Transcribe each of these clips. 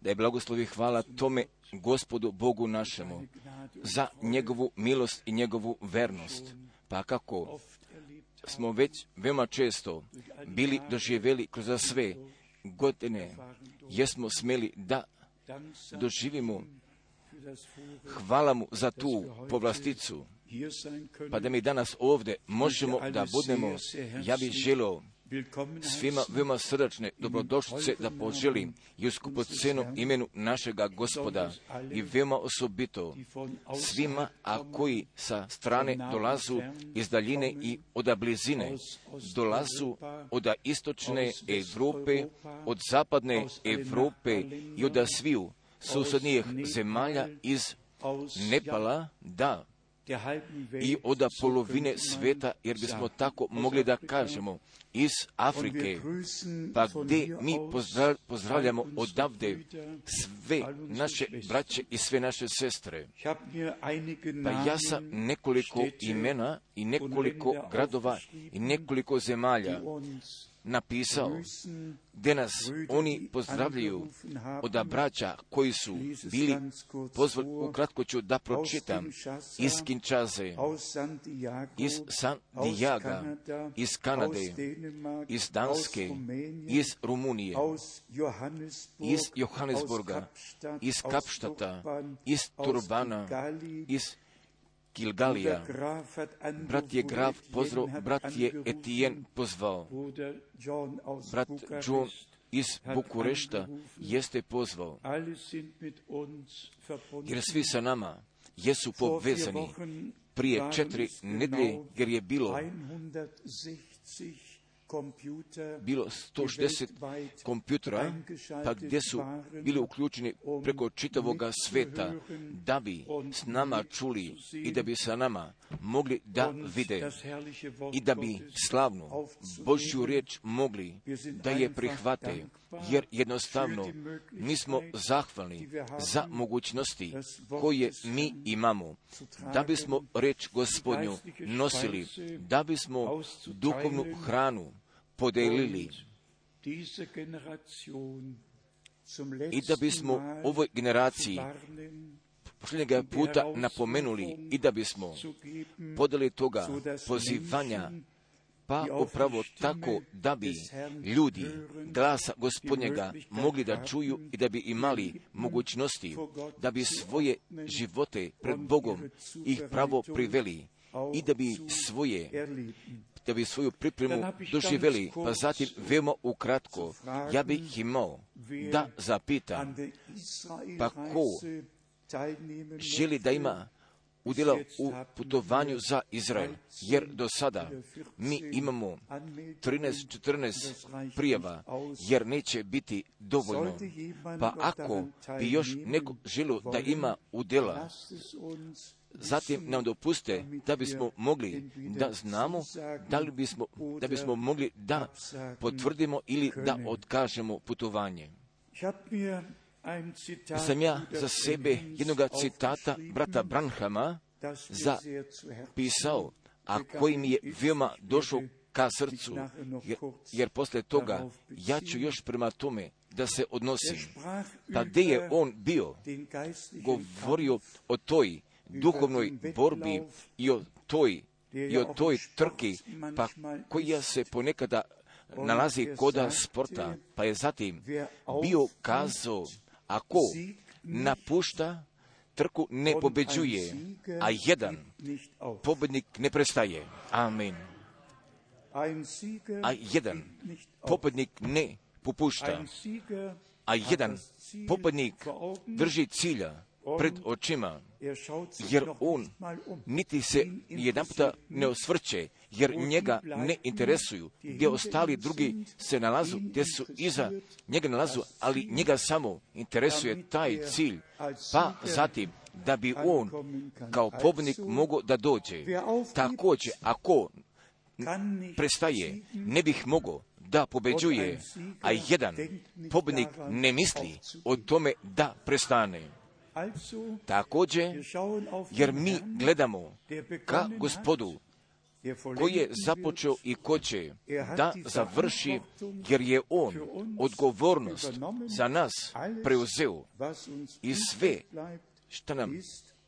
Da je blagoslov i hvala tome gospodu Bogu našemu za njegovu milost i njegovu vernost. Pa kako smo već veoma često bili doživjeli kroz sve godine, jesmo smeli da doživimo hvala mu za tu povlasticu, pa da mi danas ovdje možemo da budemo, ja bih želio svima veoma srdačne dobrodošlice da poželim i u cenu imenu našega gospoda i veoma osobito svima, a koji sa strane dolazu iz daljine i od blizine, dolazu od istočne Evrope, od zapadne Evrope i od sviju susjednijih zemalja iz Nepala, da, i od polovine sveta, jer bismo tako mogli da kažemo, iz Afrike, pa gdje mi pozdravljamo odavde sve naše braće i sve naše sestre. Pa ja sam nekoliko imena i nekoliko gradova i nekoliko zemalja napisao, gdje nas oni pozdravljaju od braća koji su bili pozvali, ukratko ću da pročitam, iz Kinčaze, iz San Dijaga, iz Kanade, iz Danske, iz Rumunije, iz Johannesburga, iz Kapštata, iz Turbana, iz Gilgalija. Brat je graf pozvao, brat je Etienne pozvao. Brat John iz Bukurešta jeste pozvao. Jer svi sa nama jesu povezani prije četiri nedelje, jer je bilo bilo 160 kompjutora, pa gdje su bili uključeni preko čitavoga sveta, da bi s nama čuli i da bi sa nama mogli da vide i da bi slavnu Božju riječ mogli da je prihvate, jer jednostavno mi smo zahvalni za mogućnosti koje mi imamo, da bismo reč gospodnju nosili, da bismo duhovnu hranu podelili i da bismo ovoj generaciji posljednjega puta napomenuli i da bismo podali toga pozivanja pa upravo tako da bi ljudi glasa gospodnjega mogli da čuju i da bi imali mogućnosti da bi svoje živote pred Bogom ih pravo priveli i da bi svoje da bi svoju pripremu doživjeli, pa zatim veoma ukratko, ja bih imao da zapitam, pa ko želi da ima udjela u putovanju za Izrael, jer do sada mi imamo 13-14 prijava, jer neće biti dovoljno. Pa ako bi još neko želio da ima udjela, zatim nam dopuste da bismo mogli da znamo da li bismo, da bismo mogli da potvrdimo ili da odkažemo putovanje. Sam ja za sebe jednog citata brata Branhama zapisao, a koji mi je veoma došao ka srcu, jer, jer posle toga ja ću još prema tome da se odnosim. Pa gdje je on bio, govorio o toj duhovnoj borbi i o toj, i o toj trki, pa koja se ponekada nalazi koda sporta, pa je zatim bio kazao, ako napušta trku ne pobeđuje, a jedan pobednik ne prestaje. Amen. A jedan pobednik ne popušta, a jedan pobednik drži cilja pred očima, jer on niti se jedan puta ne osvrće, jer njega ne interesuju, gdje ostali drugi se nalazu, gdje su iza njega nalazu, ali njega samo interesuje taj cilj, pa zatim da bi on kao pobnik mogao da dođe. Također, ako prestaje, ne bih mogao da pobeđuje, a jedan pobnik ne misli o tome da prestane. Također, jer mi gledamo ka gospodu koji je započeo i ko će da završi, jer je On odgovornost za nas preuzeo. i sve što nam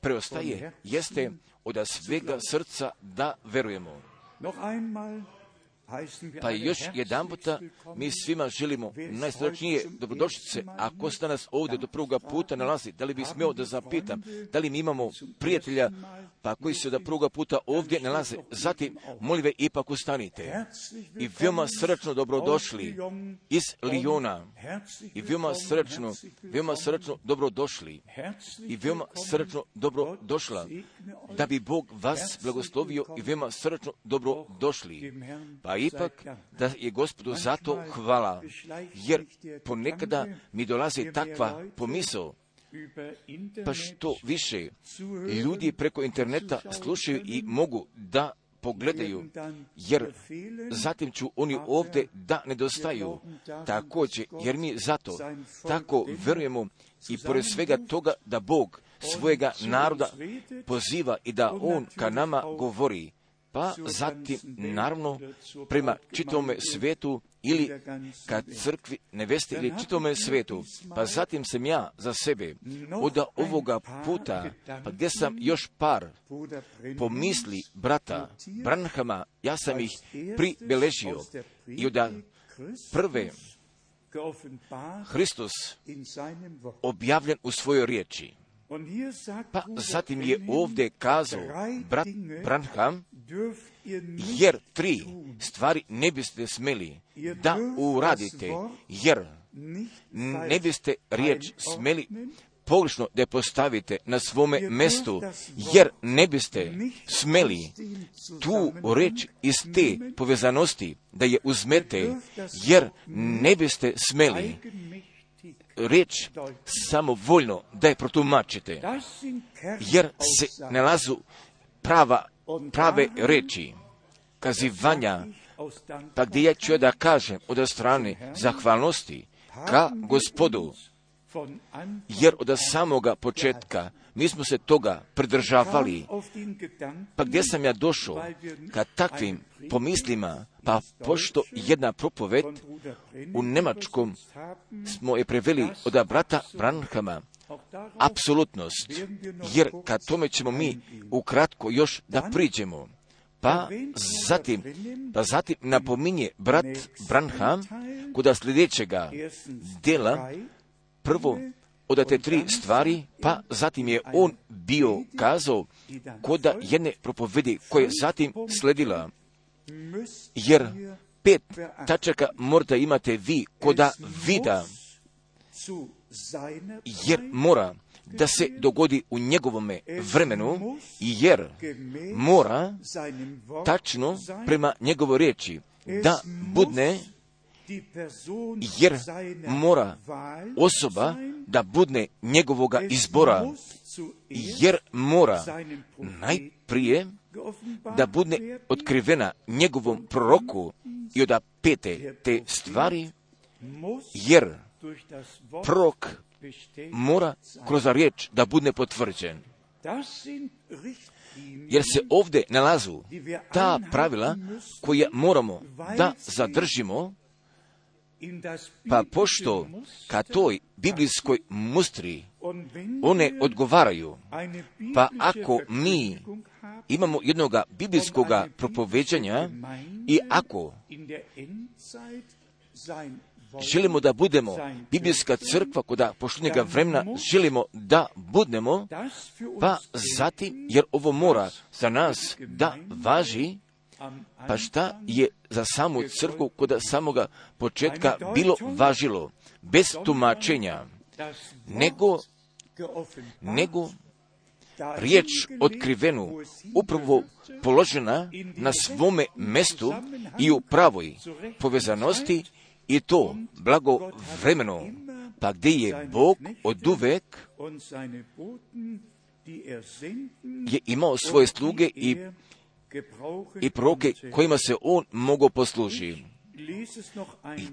preostaje jeste od svega srca da verujemo. Pa još jedan puta mi svima želimo najsrećnije dobrodošlice. Ako ste nas ovdje do prvoga puta nalazi, da li bi smio da zapitam, da li mi imamo prijatelja pa koji se da prvoga puta ovdje nalaze. Zatim, molive, ipak ustanite. I veoma srčno dobrodošli iz Lijona. I veoma srčno, veoma srčno dobrodošli. I veoma srčno dobrodošla. Da bi Bog vas blagoslovio i veoma srčno dobrodošli. Pa ipak da je gospodu zato hvala, jer ponekada mi dolazi takva pomisao, pa što više ljudi preko interneta slušaju i mogu da pogledaju, jer zatim ću oni ovdje da nedostaju. Također, jer mi zato tako verujemo i pored svega toga da Bog svojega naroda poziva i da On ka nama govori pa zatim, naravno, prema čitome svetu ili kad crkvi neveste ili čitome svetu, pa zatim sam ja za sebe. Od ovoga puta, pa gdje sam još par pomisli brata Branhama, ja sam ih pribeležio. I od prve Hristos objavljen u svojoj riječi. Pa zatim je ovdje kazao brat Branham, jer tri stvari ne biste smeli da uradite, jer ne biste riječ smeli pogrešno da postavite na svome mestu, jer ne biste smeli tu reč iz te povezanosti da je uzmete, jer ne biste smeli riječ samovoljno da je protumačite, jer se nalazu prava, prave reči, kazivanja, pa gdje ja ću da kažem od strane zahvalnosti ka gospodu, jer od samoga početka mi smo se toga pridržavali. Pa gdje sam ja došao ka takvim pomislima, pa pošto jedna propoved u Nemačkom smo je preveli od brata Branhama, apsolutnost, jer ka tome ćemo mi ukratko još da priđemo. Pa zatim, pa zatim napominje brat Branham kuda sljedećega dela prvo od te tri stvari, pa zatim je on bio kazao koda jedne propovedi koje zatim sledila. Jer pet tačaka morate imate vi koda vida, jer mora da se dogodi u njegovome vremenu, jer mora tačno prema njegovoj riječi da budne jer mora osoba da budne njegovoga izbora, jer mora najprije da budne otkrivena njegovom proroku i od pete te stvari, jer prorok mora kroz riječ da budne potvrđen. Jer se ovdje nalazu ta pravila koja moramo da zadržimo pa pošto ka toj biblijskoj mustri one odgovaraju, pa ako mi imamo jednog biblijskog propoveđanja i ako želimo da budemo biblijska crkva koda poštenjega vremena želimo da budemo, pa zatim, jer ovo mora za nas da važi, pa šta je za samu crkvu kod samoga početka bilo važilo, bez tumačenja, nego, nego riječ otkrivenu, upravo položena na svome mestu i u pravoj povezanosti i to blago vremeno, pa gdje je Bog od uvek je imao svoje sluge i i proroke kojima se on mogao poslužiti.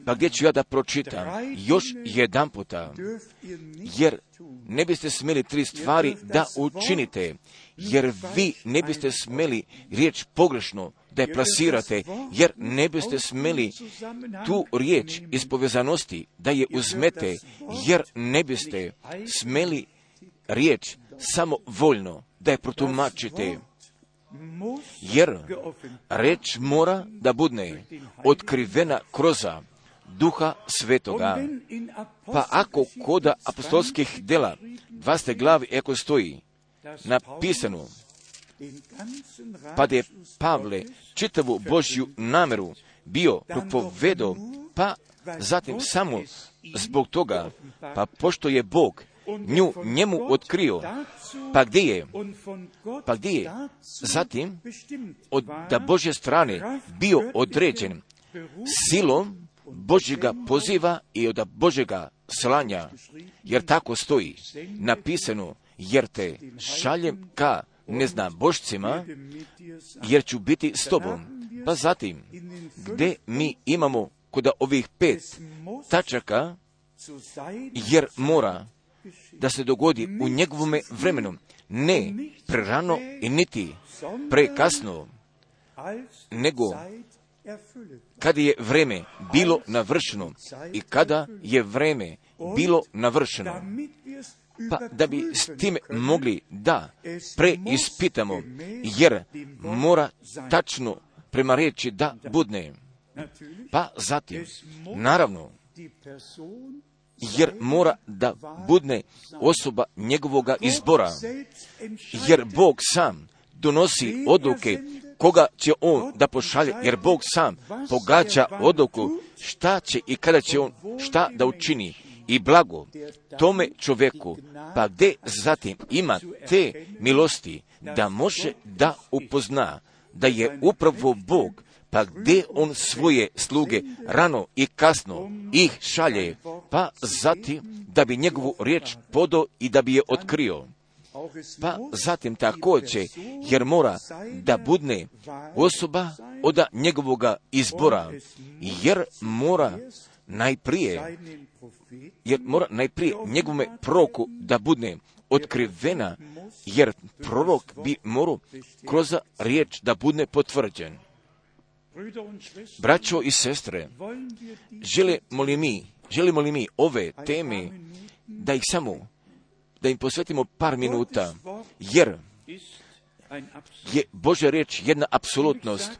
Pa gdje ću ja da pročitam? Još jedan puta, jer ne biste smjeli tri stvari da učinite, jer vi ne biste smjeli riječ pogrešno da je plasirate, jer ne biste smeli tu riječ iz povezanosti da je uzmete, jer ne biste smeli riječ samo voljno da je protumačite, jer reč mora da budne otkrivena kroza duha svetoga. Pa ako koda apostolskih dela, dva ste glavi, ako stoji napisano, pa da je Pavle čitavu Božju nameru bio propovedo, pa zatim samo zbog toga, pa pošto je Bog nju njemu otkrio, pa gdje je, pa gdje je, zatim od da Božje strane bio određen silom Božjega poziva i od Božjega slanja, jer tako stoji napisano, jer te šaljem ka ne znam božcima, jer ću biti s tobom. Pa zatim, gdje mi imamo kod ovih pet tačaka, jer mora da se dogodi u njegovome vremenu, ne prerano i niti prekasno, nego kada je vreme bilo navršeno i kada je vreme bilo navršeno, pa da bi s time mogli da preispitamo, jer mora tačno prema reći da budne. Pa zatim, naravno, jer mora da budne osoba njegovoga izbora, jer Bog sam donosi odluke koga će on da pošalje, jer Bog sam pogađa odluku šta će i kada će on šta da učini. I blago tome čovjeku, pa gdje zatim ima te milosti da može da upozna da je upravo Bog, pa gdje on svoje sluge rano i kasno ih šalje, pa zatim da bi njegovu riječ podo i da bi je otkrio. Pa zatim također, jer mora da budne osoba od njegovoga izbora, jer mora najprije, jer mora najprije njegovome proroku da budne otkrivena, jer prorok bi morao kroz riječ da budne potvrđen. Braćo i sestre, želimo li mi, želimo li mi ove teme da ih samo, da im posvetimo par minuta, jer je Božja riječ jedna apsolutnost.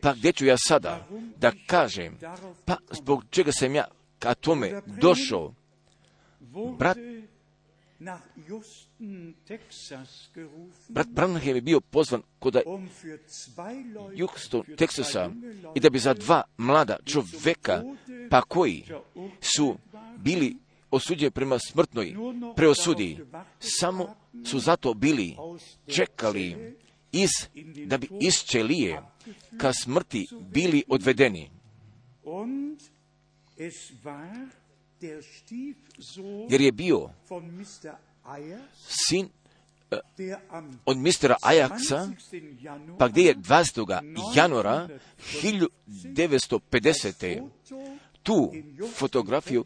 Pa gdje ću ja sada da kažem, pa zbog čega sam ja ka tome došao, brat Brat Branham je bio pozvan kod Houston, Texasa i da bi za dva mlada čoveka, pa koji su bili osuđeni prema smrtnoj preosudi, samo su zato bili čekali iz, da bi iz čelije ka smrti bili odvedeni. Jer je bio sin od mistera Ajaxa, pa gdje je 20. januara 1950. tu fotografiju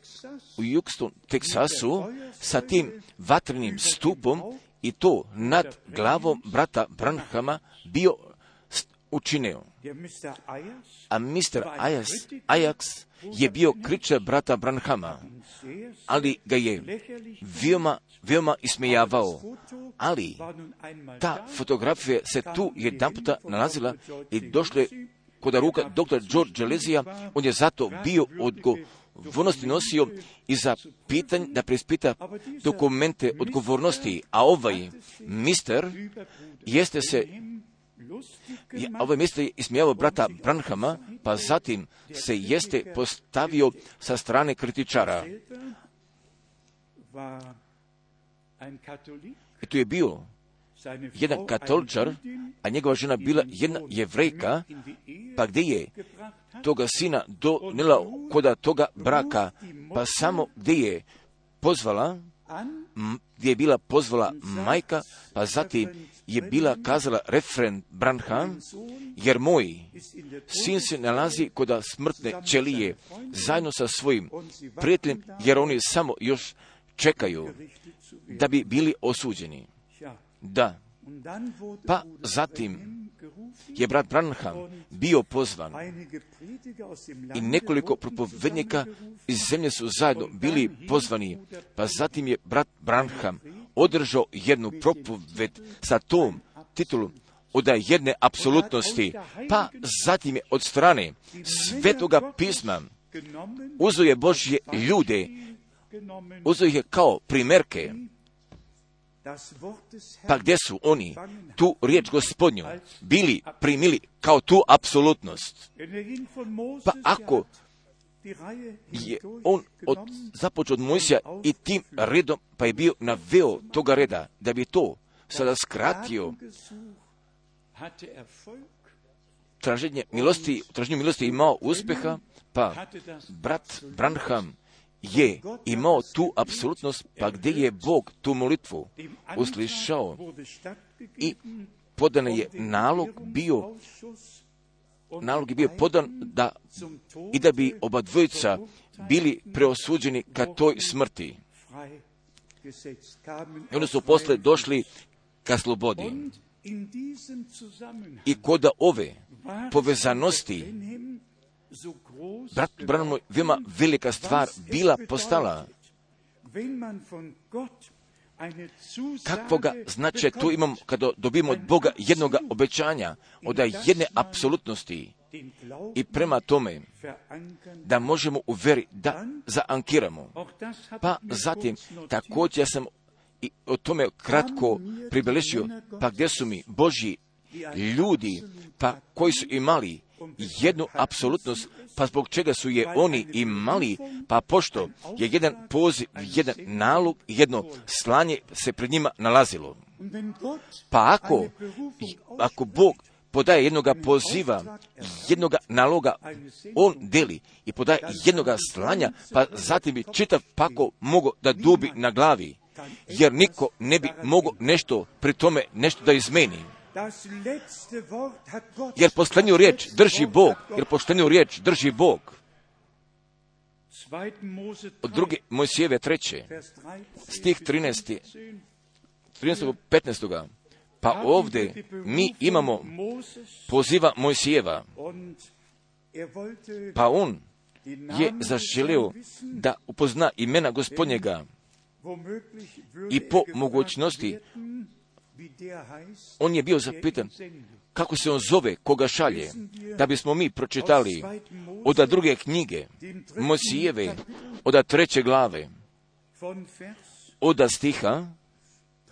u Houston, Teksasu, sa tim vatrenim stupom i to nad glavom brata Branhama bio učinio. A mister Ajax, Ajax je bio kričar brata Branhama, ali ga je veoma, veoma ismejavao. Ali ta fotografija se tu jedan puta nalazila i došle kod ruka dr. George Lezija, on je zato bio odgovornosti nosio i za pitanje da preispita dokumente odgovornosti, a ovaj mister jeste se ovaj mister je ismijavao brata Branhama, pa zatim se jeste postavio sa strane kritičara. I tu je bio jedan katoličar, a njegova žena bila jedna jevrejka, pa gdje je toga sina donela koda toga braka, pa samo gdje je pozvala, gdje je bila pozvala majka, pa zatim je bila kazala refren Branham, jer moj sin se nalazi kod smrtne ćelije zajedno sa svojim prijateljem, jer oni samo još čekaju da bi bili osuđeni. Da, Pa zatim je brat Branham bio pozvan i nekoliko propovednika iz zemlje su zajedno bili pozvani, pa zatim je brat Branham održao jednu propoved sa tom titulom od jedne apsolutnosti, pa zatim je od strane svetoga pisma uzeo je Božje ljude, ih je kao primerke, pa gdje su oni? Tu riječ gospodnju bili primili kao tu apsolutnost? Pa ako je on od, započeo od Mojsija i tim redom, pa je bio naveo toga reda, da bi to sada skratio, traženje milosti, traženje milosti imao uspjeha, pa brat Branham je imao tu apsolutnost, pa gdje je Bog tu molitvu uslišao? i podan je nalog bio nalog je bio podan da i da bi oba dvojica bili preosuđeni ka toj smrti. I onda su posle došli ka slobodi. I kod ove povezanosti brat Branham veoma velika stvar bila postala. Kakvoga znače tu imamo kada dobijemo od Boga jednoga obećanja, od jedne apsolutnosti i prema tome da možemo u veri da zaankiramo. Pa zatim također sam i o tome kratko pribelešio, pa gdje su mi Božji ljudi, pa koji su imali jednu apsolutnost, pa zbog čega su je oni imali, pa pošto je jedan poziv, jedan nalog, jedno slanje se pred njima nalazilo. Pa ako, ako Bog podaje jednoga poziva, jednoga naloga, on deli i podaje jednoga slanja, pa zatim bi čitav pako mogao da dubi na glavi, jer niko ne bi mogao nešto pri tome nešto da izmeni. Jer posljednju riječ drži Bog, jer posljednju riječ drži Bog. Od druge Mojsijeve treće, stih 13. 13. 15. Pa ovdje mi imamo poziva Mojsijeva, pa on je zaželio da upozna imena gospodnjega i po mogućnosti on je bio zapitan kako se on zove, koga šalje, da bismo mi pročitali od druge knjige, Mosijeve, od treće glave, od stiha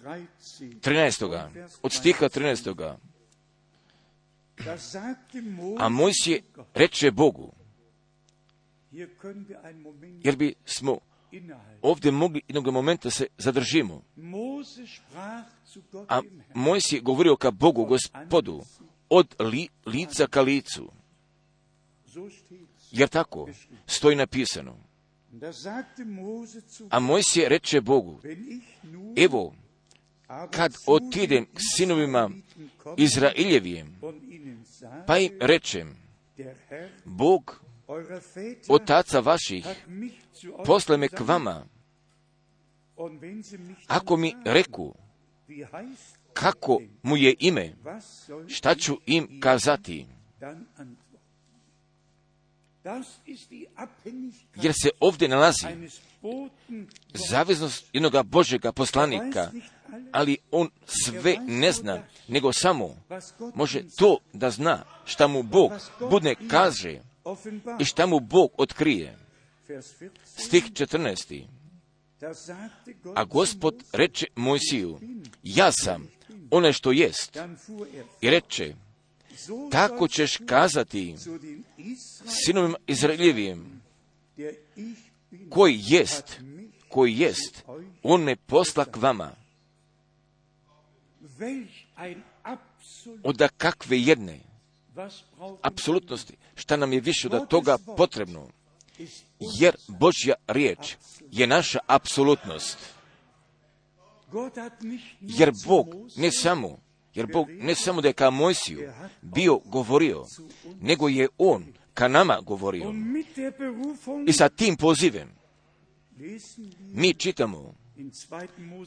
13. od stiha 13. A Mojsije reče Bogu, jer bi smo ovdje mogli jednog momenta se zadržimo. A Mojs je govorio ka Bogu, gospodu, od li, lica ka licu. Jer tako stoji napisano. A Mojs je reče Bogu, evo, kad otidem k sinovima Izraeljevijem, pa im rečem, Bog otaca vaših posle me k vama. Ako mi reku, kako mu je ime, šta ću im kazati? Jer se ovdje nalazi zaveznost jednog Božega poslanika, ali on sve ne zna, nego samo može to da zna šta mu Bog budne kaže i šta mu Bog otkrije. Stih 14. A gospod reče Mojsiju, ja sam one što jest. I reče, tako ćeš kazati sinovima Izraeljevijem, koji jest, koji jest, on me posla k vama. Od kakve jedne apsolutnosti, šta nam je više od toga potrebno, jer Božja riječ je naša apsolutnost. Jer Bog ne samo, jer Bog ne samo da je ka Mojsiju bio govorio, nego je On ka nama govorio. I sa tim pozivem mi čitamo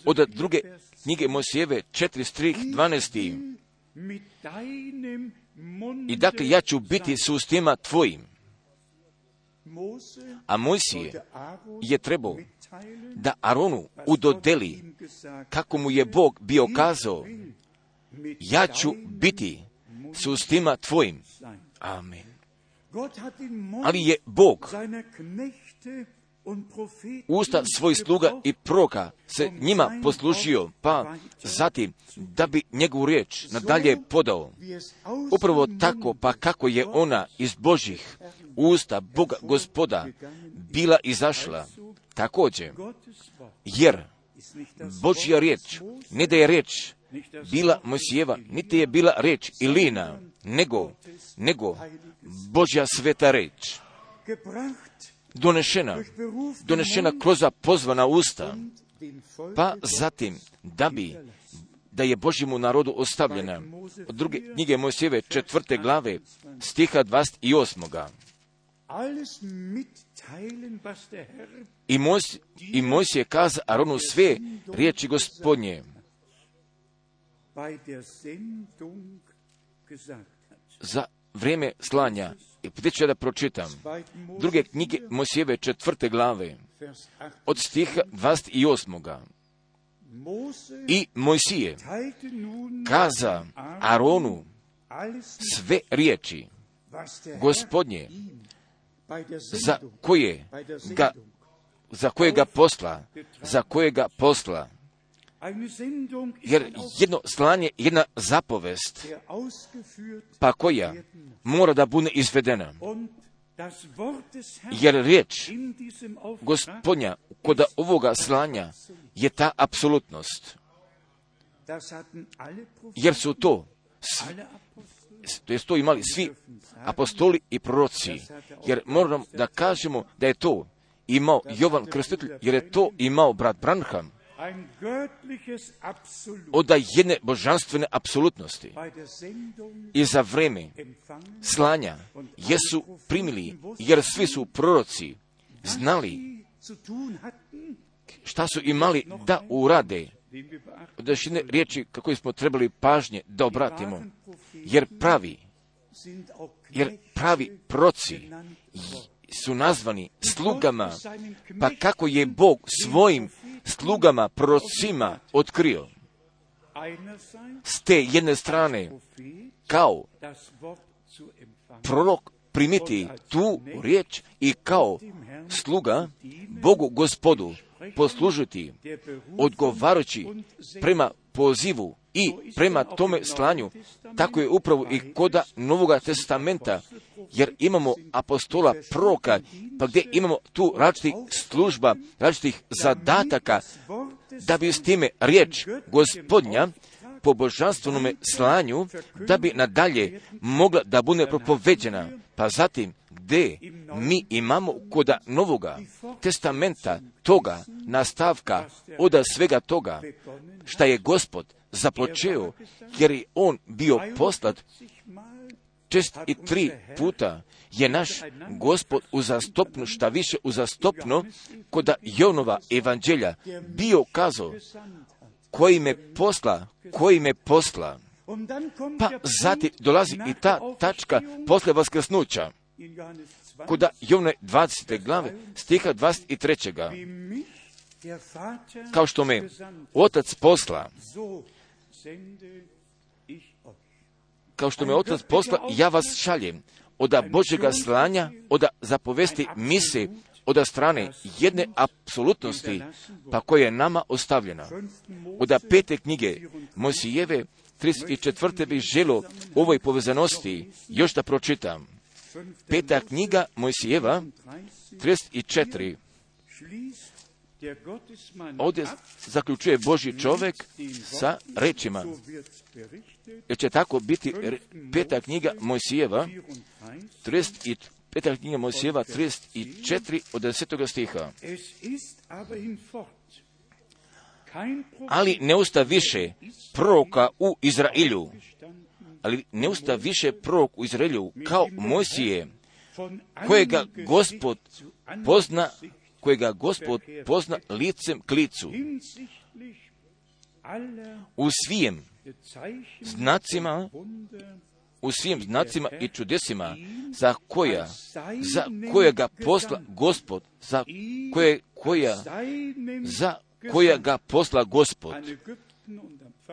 od druge knjige Mosijeve 4 strih 12. I dakle, ja ću biti s ustima tvojim. A Mojsije je trebao da Aronu udodeli kako mu je Bog bio kazao, ja ću biti s ustima tvojim. Amen. Ali je Bog usta svojih sluga i proka se njima poslužio, pa zatim da bi njegovu riječ nadalje podao. Upravo tako, pa kako je ona iz Božih usta Boga gospoda bila izašla, također, jer Božja riječ, ne da je riječ bila Mosijeva, niti je bila riječ Ilina, nego, nego Božja sveta riječ donešena, donešena kroz pozvana usta, pa zatim da bi da je Božjemu narodu ostavljena. Od druge knjige Mojsijeve četvrte glave, stiha 28. I, Mojs, I Mojsije kaza Aronu sve riječi gospodnje. Za vrijeme slanja i ću da pročitam druge knjige Mosijeve četvrte glave od stiha 28. I Mojsije kaza Aronu sve riječi gospodnje za koje ga za kojega posla, za kojega posla. Jer jedno slanje, jedna zapovest, pa koja mora da bude izvedena. Jer riječ gospodnja kod ovoga slanja je ta apsolutnost. Jer su to, to je to imali svi apostoli i proroci. Jer moram da kažemo da je to imao Jovan Krstitelj, jer je to imao brat Branham od jedne božanstvene apsolutnosti. I za vreme slanja jesu primili, jer svi su proroci znali šta su imali da urade. Od jedne riječi kako smo trebali pažnje da obratimo, jer pravi, jer pravi proci su nazvani slugama, pa kako je Bog svojim slugama, prorocima otkrio. S te jedne strane, kao prorok primiti tu riječ i kao sluga Bogu gospodu poslužiti odgovarajući prema pozivu i prema tome slanju, tako je upravo i koda Novoga testamenta, jer imamo apostola proka, pa gdje imamo tu različitih služba, različitih zadataka, da bi s time riječ gospodnja po božanstvenome slanju, da bi nadalje mogla da bude propoveđena. Pa zatim, gdje mi imamo koda Novoga testamenta toga nastavka od svega toga, šta je gospod započeo, jer je on bio poslat čest i tri puta je naš gospod uzastopno, šta više uzastopno, koda Jonova evanđelja bio kazao, koji me posla, koji me posla. Pa zatim dolazi i ta tačka posle vaskrsnuća. Kuda Jovne 20. glave stiha 23. Kao što me otac posla, kao što me otac posla, ja vas šaljem. Oda Božega slanja, oda zapovesti mise, oda strane jedne apsolutnosti, pa koja je nama ostavljena. Oda pete knjige Mosijeve, 34. bih želo ovoj povezanosti još da pročitam. Peta knjiga Mojsijeva, 34. Ovdje zaključuje Boži čovjek sa rečima. Jer će tako biti peta knjiga Mojsijeva, 30 peta knjiga Mojsijeva, 34 od 10. stiha. Ali ne usta više proroka u Izraelju, ali ne usta više prorok u Izraelju kao Mojsije, kojega gospod pozna kojega gospod pozna licem k licu. U svim znacima, u svim znacima i čudesima za koja, za kojega posla gospod, za koje, koja, za koja ga posla gospod,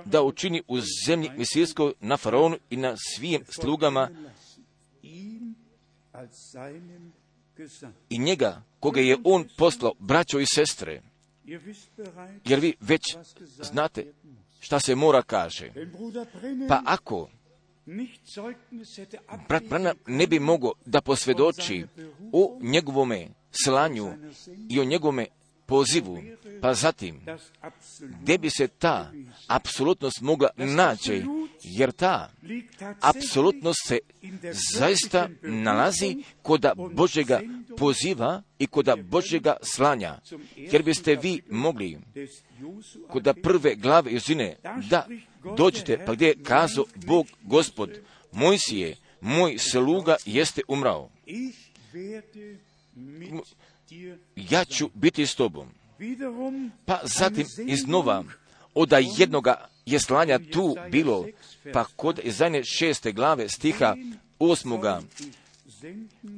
da učini u zemlji Misirskoj na faraonu i na svim slugama i njega, koga je on poslao, braćo i sestre, jer vi već znate šta se mora kaže. Pa ako brat Branham ne bi mogao da posvjedoči o njegovome slanju i o njegovome pozivu, pa zatim, gdje bi se ta apsolutnost mogla naći, jer ta apsolutnost se zaista nalazi koda Božega poziva i koda Božega slanja. Jer biste vi mogli koda prve glave Jozine da dođete pa gdje je kazao Bog gospod, moj si je, moj sluga jeste umrao. Ja ću biti s tobom. Pa zatim iznova, oda jednoga je slanja tu bilo, pa kod Izajne šeste glave stiha osmoga,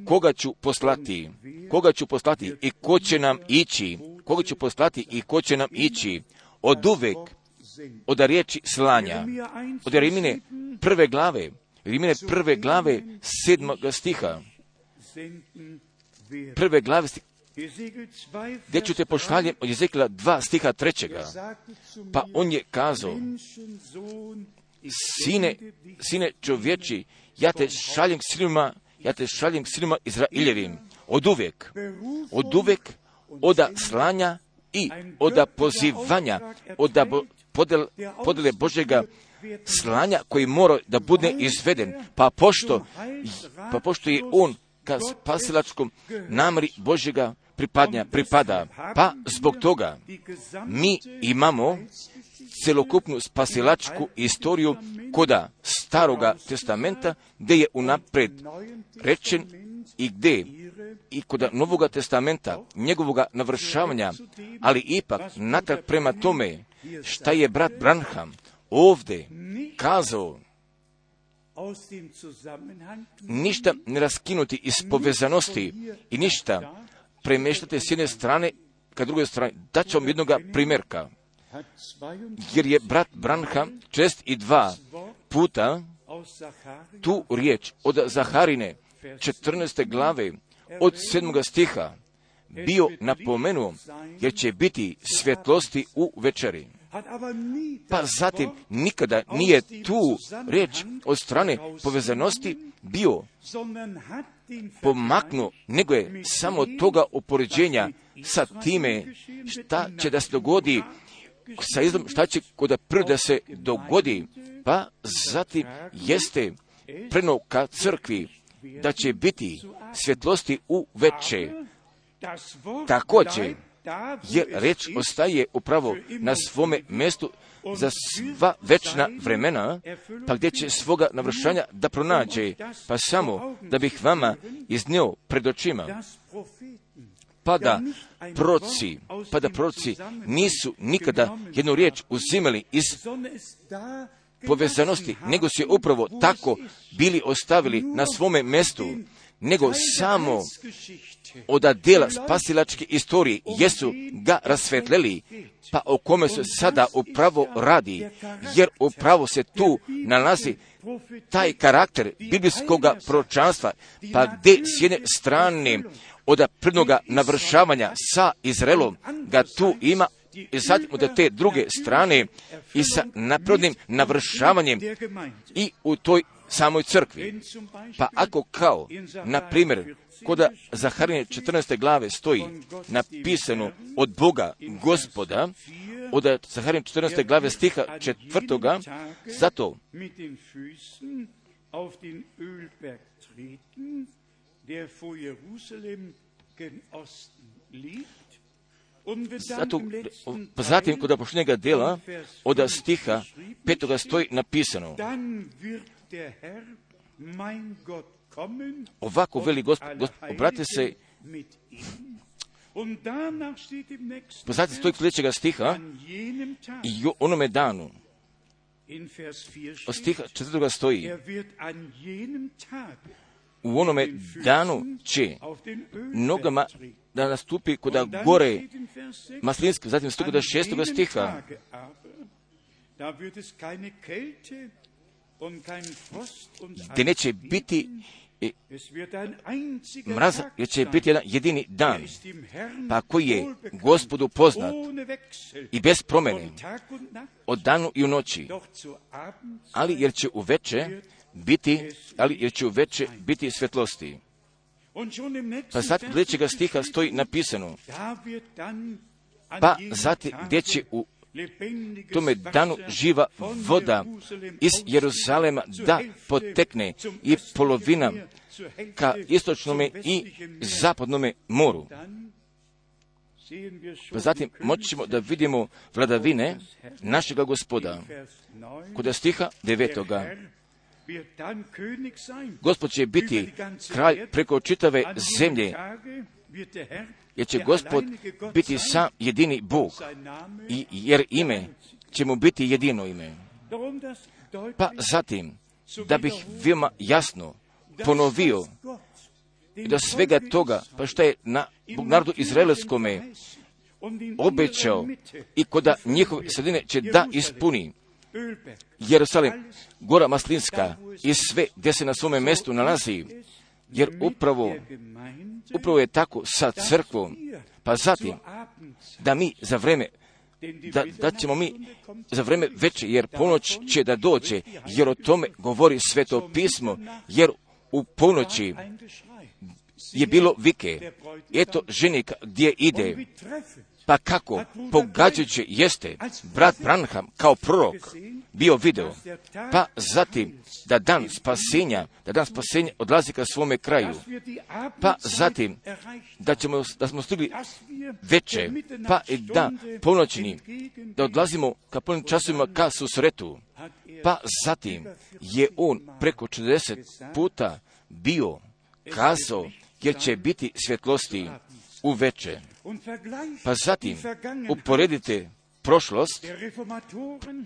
koga ću poslati, koga ću poslati i ko će nam ići, koga ću poslati i ko će nam ići, od uvek, od riječi slanja, od Rimine prve glave, Rimine prve glave sedmoga stiha, prve glave stiha, Hesekiel 2, gdje ću te pošaljem od Jezekila dva stiha trećega, Er sagte zu pa mir, on je kazao, sine, sine čovječi, ja te šaljem k sinima, ja te šaljem k sinima Izraeljevim, od uvijek, od uvijek, oda slanja i oda pozivanja, oda bo, podel, podele Božega slanja koji mora da bude izveden, pa pošto, pa pošto je on ka spasilačkom namri Božega pripadnja, pripada, pa zbog toga mi imamo celokupnu spasilačku istoriju koda staroga testamenta, gdje je unapred rečen i gdje i kod Novoga testamenta, njegovoga navršavanja, ali ipak natrag prema tome šta je brat Branham ovdje kazao, ništa ne raskinuti iz povezanosti i ništa premještati s jedne strane ka druge strane. Daću vam jednoga primjerka, hat 22 jer je brat Branham čest i dva puta tu riječ od Zaharine 14. glave od 7. stiha bio napomenuo, jer će biti svjetlosti u večeri. Pa zatim nikada nije tu riječ od strane povezanosti bio pomaknuo, nego je samo toga opoređenja sa time šta će da se dogodi sa izom, šta će kod prvi da se dogodi, pa zatim jeste preno ka crkvi da će biti svjetlosti u veče. Također, jer reč ostaje upravo na svome mjestu za sva večna vremena, pa gdje će svoga navršanja da pronađe, pa samo da bih vama iznio pred očima, pa da proci, pa da proci nisu nikada jednu riječ uzimali iz povezanosti, nego su je upravo tako bili ostavili na svome mjestu, nego samo Od dela spasilačke istorije jesu ga rasvetlili, pa o kome se sada upravo radi, jer upravo se tu nalazi taj karakter biblijskog proročanstva, pa gdje s jedne strane od prvnoga navršavanja sa Izraelom ga tu ima i zatim od te druge strane i sa naprednim navršavanjem i u toj samoj crkvi. Pa ako kao, na primjer, koda Zaharine 14. glave stoji napisano od Boga gospoda, od Zaharine 14. glave stiha četvrtoga, zato Zato, pa zatim kod pošljenjega dela od 5 stiha petoga stoji napisano, Ovako veli gospod, gospod obrate se. zatim stoji sljedećega stiha. i onome danu. in Vers 4 Od stiha četvrtoga stoji. Er u onome danu će nogama da nastupi kuda gore steht in Vers 6, maslinski, zatim stoji kuda An šestoga jenem stiha. Gdje neće biti Tag jer će biti jedan jedini dan, im Herrn pa koji je gospodu poznat i bez promjene, od danu i u noći, ali jer će u veče biti, ali jer će u veče biti nächsten Pa sad sljedećega stiha stoji napisano, pa zatim gdje će u tome danu živa voda iz Jeruzalema da potekne i polovina ka istočnome i zapadnome moru. Pa zatim die moći ćemo da vidimo vladavine našega gospoda. in Vers 9. Kod stiha devetoga. Gospod će biti kralj preko čitave zemlje, Jer će gospod biti sam jedini Bog, i jer ime će mu biti jedino ime. Pa zatim, da bih veoma jasno ponovio da svega toga, pa što je na narodu izraelskome obećao i koda njihove sredine će da ispuni Jerusalim, Gora Maslinska i sve gdje se na svome mjestu nalazi, jer upravo, upravo je tako sa crkvom, pa zatim da mi za vreme da, da ćemo mi za vreme veće, jer ponoć će da dođe, jer o tome govori sveto pismo, jer u ponoći je bilo vike, eto ženika gdje ide, pa kako? Pogađajuće jeste brat Branham kao prorok bio video, pa zatim da dan spasenja, da dan spasenja odlazi ka svome kraju, pa zatim da, ćemo, da smo stigli veče, pa i da ponoćni, da odlazimo ka punim časovima ka susretu, pa zatim je on preko 40 puta bio kazao, jer će biti svjetlosti u veče. Pa zatim uporedite prošlost,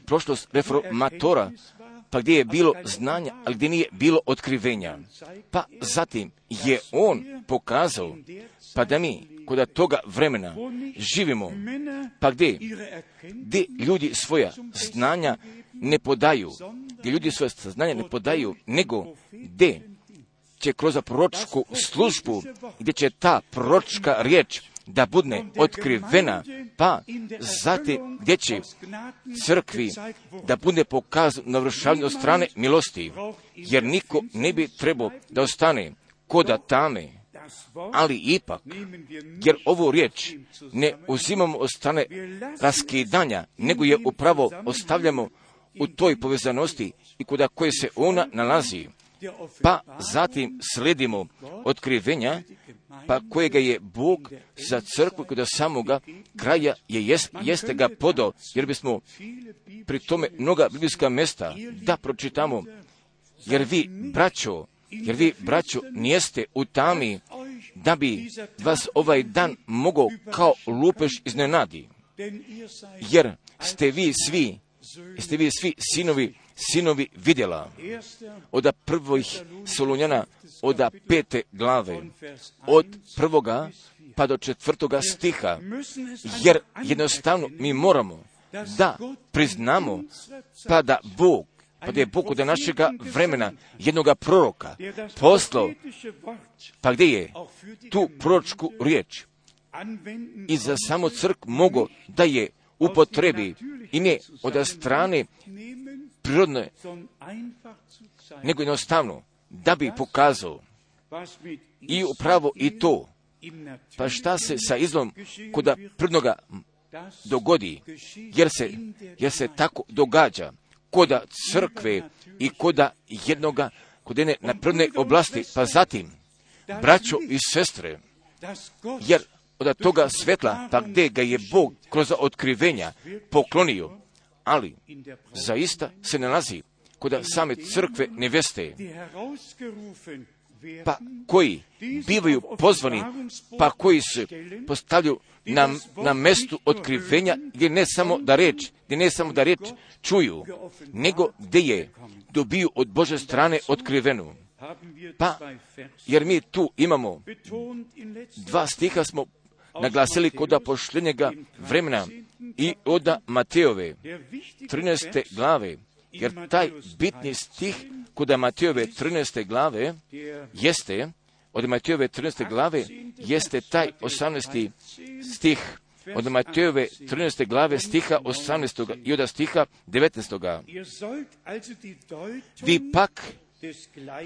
prošlost reformatora, pa gdje je bilo znanja, ali gdje nije bilo otkrivenja. Pa zatim je on pokazao, pa da mi kod toga vremena živimo, pa gdje, gdje ljudi svoja znanja ne podaju, gdje ljudi svoja znanja ne podaju, nego gdje će kroz proročku službu, gdje će ta proročka riječ da budne otkrivena, pa zatim gdje će crkvi da bude pokazan na vršavanju od strane milosti, jer niko ne bi trebao da ostane koda tame, ali ipak, jer ovu riječ ne uzimamo od strane raskidanja, nego je upravo ostavljamo u toj povezanosti i kuda koje se ona nalazi. Pa zatim sledimo otkrivenja, pa kojega je Bog za crkvu kod samoga kraja je jest, jeste ga podao, jer bismo pri tome mnoga biblijska mesta da pročitamo, jer vi, braćo, jer vi, braćo, nijeste u tami, da bi vas ovaj dan mogao kao lupež iznenadi, jer ste vi svi, ste vi svi sinovi, sinovi vidjela, od prvih Solunjana, od pete glave, von Vers 1 od prvoga pa do četvrtoga stiha, jer jednostavno mi moramo da priznamo pa da Bog, pa da je Bog od našega vremena jednoga proroka poslao, pa gdje je? Tu proročku riječ. I za samo crk mogo da je upotrebi i ne od strane prirodne, nego jednostavno da bi pokazao i upravo i to, pa šta se sa izlom koda prirodnoga dogodi, jer se, jer se tako događa. Koda crkve i koda jednoga, kod jedne napredne oblasti, pa zatim, braćo i sestre, jer od toga svetla, pa gdje ga je Bog kroz otkrivenja poklonio, ali zaista se nalazi kod same crkve neveste, pa koji bivaju pozvani, pa koji se postavljaju na, na mestu otkrivenja, gdje ne samo da reč, gdje ne samo da reč čuju, nego gdje je dobiju od Bože strane otkrivenu. Pa, jer mi tu imamo dva stiha smo naglasili kod pošljenjega vremena i od Mateove 13. glave, jer taj bitni stih kod Mateove 13. glave jeste, od Mateove 13. glave jeste taj 18. stih od Mateove 13. glave stiha 18. i od stiha 19. Vi pak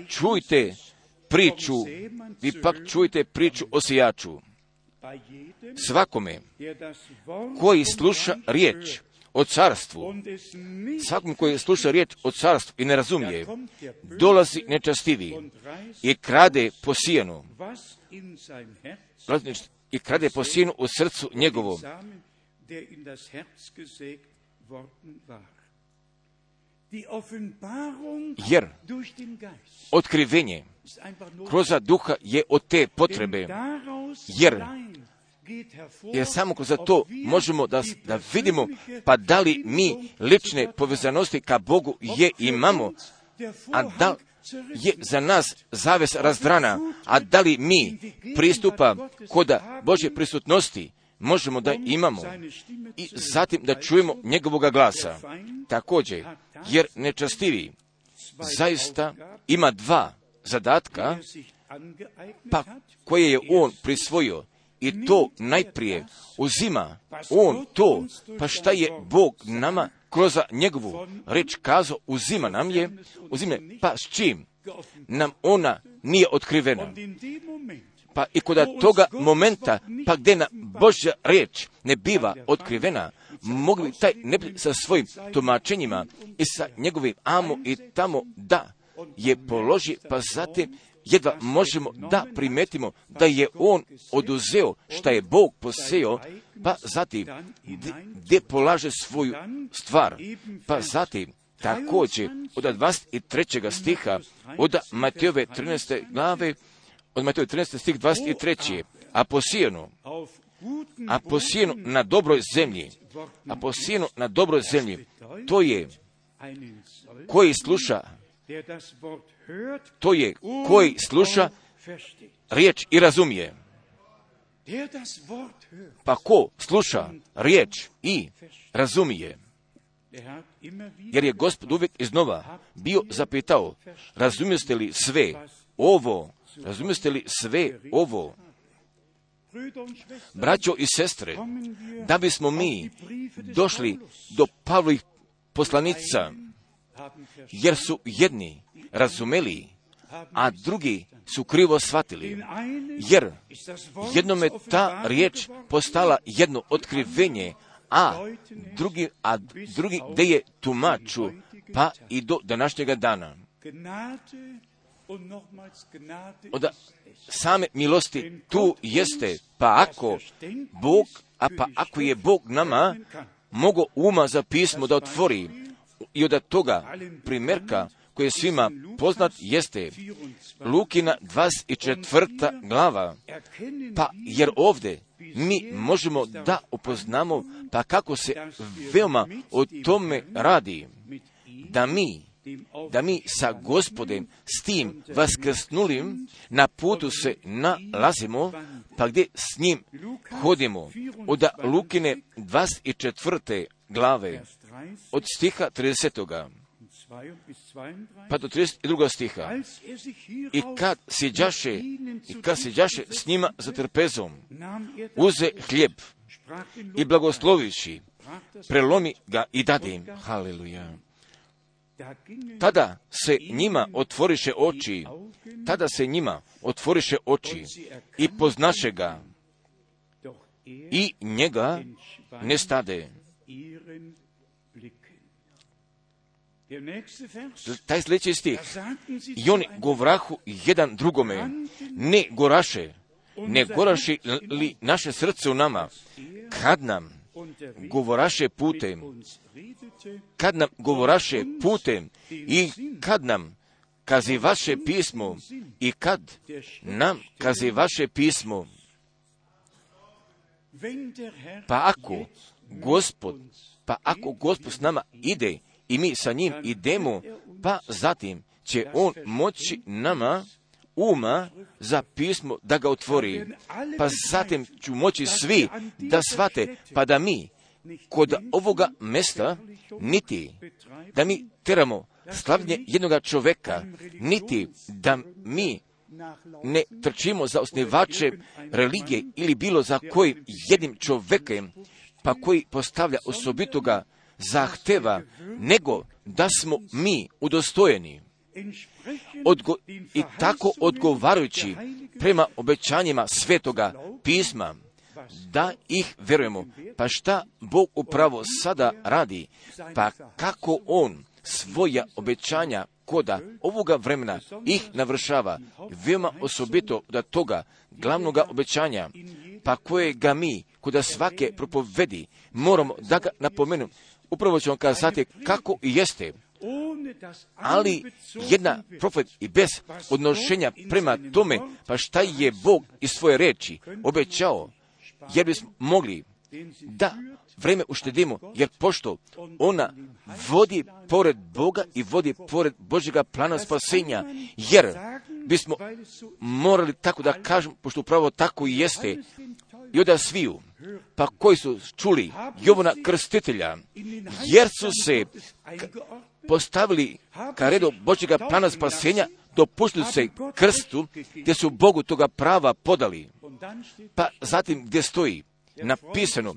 čujte priču, vi pak čujte priču o sijaču. Svakome koji sluša riječ o carstvu, svakom koji sluša riječ o carstvu i ne razumije, dolazi nečastivi i krade po sijenu. I krade po sijenu u srcu njegovom. Jer otkrivenje kroz duha je od te potrebe, jer jer samo kroz to možemo da, da vidimo pa da li mi lične povezanosti ka Bogu je imamo, a da je za nas zaves razdrana, a da li mi pristupa koda Božje prisutnosti možemo da imamo i zatim da čujemo njegovoga glasa. Također, jer nečastivi zaista ima dva zadatka, pa koje je on prisvojio i to najprije uzima on to, pa šta je Bog nama kroz njegovu reč kazao, uzima nam je, uzime, pa s čim? Nam ona nije otkrivena. Pa i kod toga momenta, pa gdje na Božja riječ ne biva otkrivena, mogli taj ne sa svojim tumačenjima i sa njegovim amo i tamo da je položi, pa zatim jedva možemo da primetimo da je on oduzeo šta je Bog poseo, pa zatim gdje polaže svoju stvar, pa zatim također od 23. stiha od Matejove 13. glave, od Matejove 13. stih 23. A posijenu, a posijenu na dobroj zemlji, a posijenu na dobroj zemlji, to je koji sluša to je koji sluša riječ i razumije. Pa ko sluša riječ i razumije? Jer je gospod uvijek iznova bio zapitao, razumijeste li sve ovo? Razumijeste li sve ovo? Braćo i sestre, da bismo mi došli do Pavlovih poslanica, jer su jedni razumeli, a drugi su krivo shvatili, jer jednome ta riječ postala jedno otkrivenje, a drugi, a drugi gdje je tumaču, pa i do današnjega dana. Od same milosti tu jeste, pa ako Bog, a pa ako je Bog nama mogo uma za pismo da otvori i od toga primjerka koji je svima poznat jeste Lukina 24. glava. Pa jer ovdje mi možemo da upoznamo pa kako se veoma o tome radi. Da mi da mi sa gospodem s tim vaskrsnulim na putu se nalazimo, pa gdje s njim hodimo. Od Lukine 24. glave, od stiha 30 pa do 32. stiha. I kad sjeđaše, i kad sjeđaše s njima za trpezom, uze hljeb i blagoslovići, prelomi ga i dade im. Haleluja. Tada se njima otvoriše oči, tada se njima otvoriše oči i poznaše ga i njega ne stade. Taj sljedeći stih. I oni govrahu jedan drugome, ne goraše, ne goraše li naše srce u nama, kad nam govoraše putem, kad nam govoraše putem i kad nam kazi vaše pismo i kad nam kazi vaše pismo, pa ako Gospod, pa ako Gospod s nama ide i mi sa njim idemo, pa zatim će on moći nama uma za pismo da ga otvori. Pa zatim ću moći svi da shvate, pa da mi kod ovoga mesta niti da mi teramo slavljenje jednoga čoveka, niti da mi ne trčimo za osnivače religije ili bilo za koji jednim čovekem, pa koji postavlja osobitoga zahteva, nego da smo mi udostojeni odgo- i tako odgovarajući prema obećanjima svetoga pisma, da ih verujemo. Pa šta Bog upravo sada radi? Pa kako On svoja obećanja koda ovoga vremena ih navršava, veoma osobito da toga glavnoga obećanja, pa koje ga mi, koda svake propovedi, moramo da ga napomenu. Upravo ću vam kazati kako jeste, ali jedna profet i bez odnošenja prema tome, pa šta je Bog iz svoje reči obećao, jer bismo mogli da vreme uštedimo, jer pošto ona vodi pored Boga i vodi pored Božjega plana spasenja, jer bismo morali tako da kažem, pošto upravo tako i jeste, i onda sviju, pa koji su čuli Jovana krstitelja, jer su se postavili ka redu Božjega plana spasenja, dopustili se krstu, gdje su Bogu toga prava podali. Pa zatim gdje stoji napisano,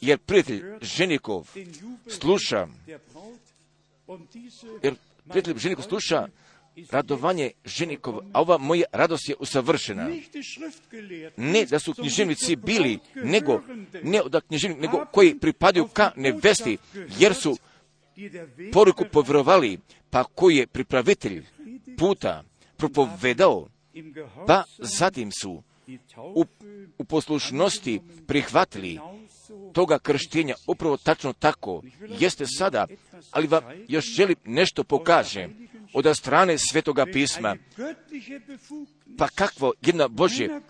jer prijatelj ženikov sluša, jer prijatelj ženikov sluša radovanje ženikov, a ova moja radost je usavršena. Ne da su književnici bili, nego, ne da književnici, nego koji pripadaju ka nevesti, jer su poruku povjerovali, pa koji je pripravitelj puta propovedao, pa zatim su u, u poslušnosti prihvatili toga krštenja, upravo tačno tako, jeste sada, ali vam još želim nešto pokaže od strane Svetoga pisma. Pa kakvo jedna Božje,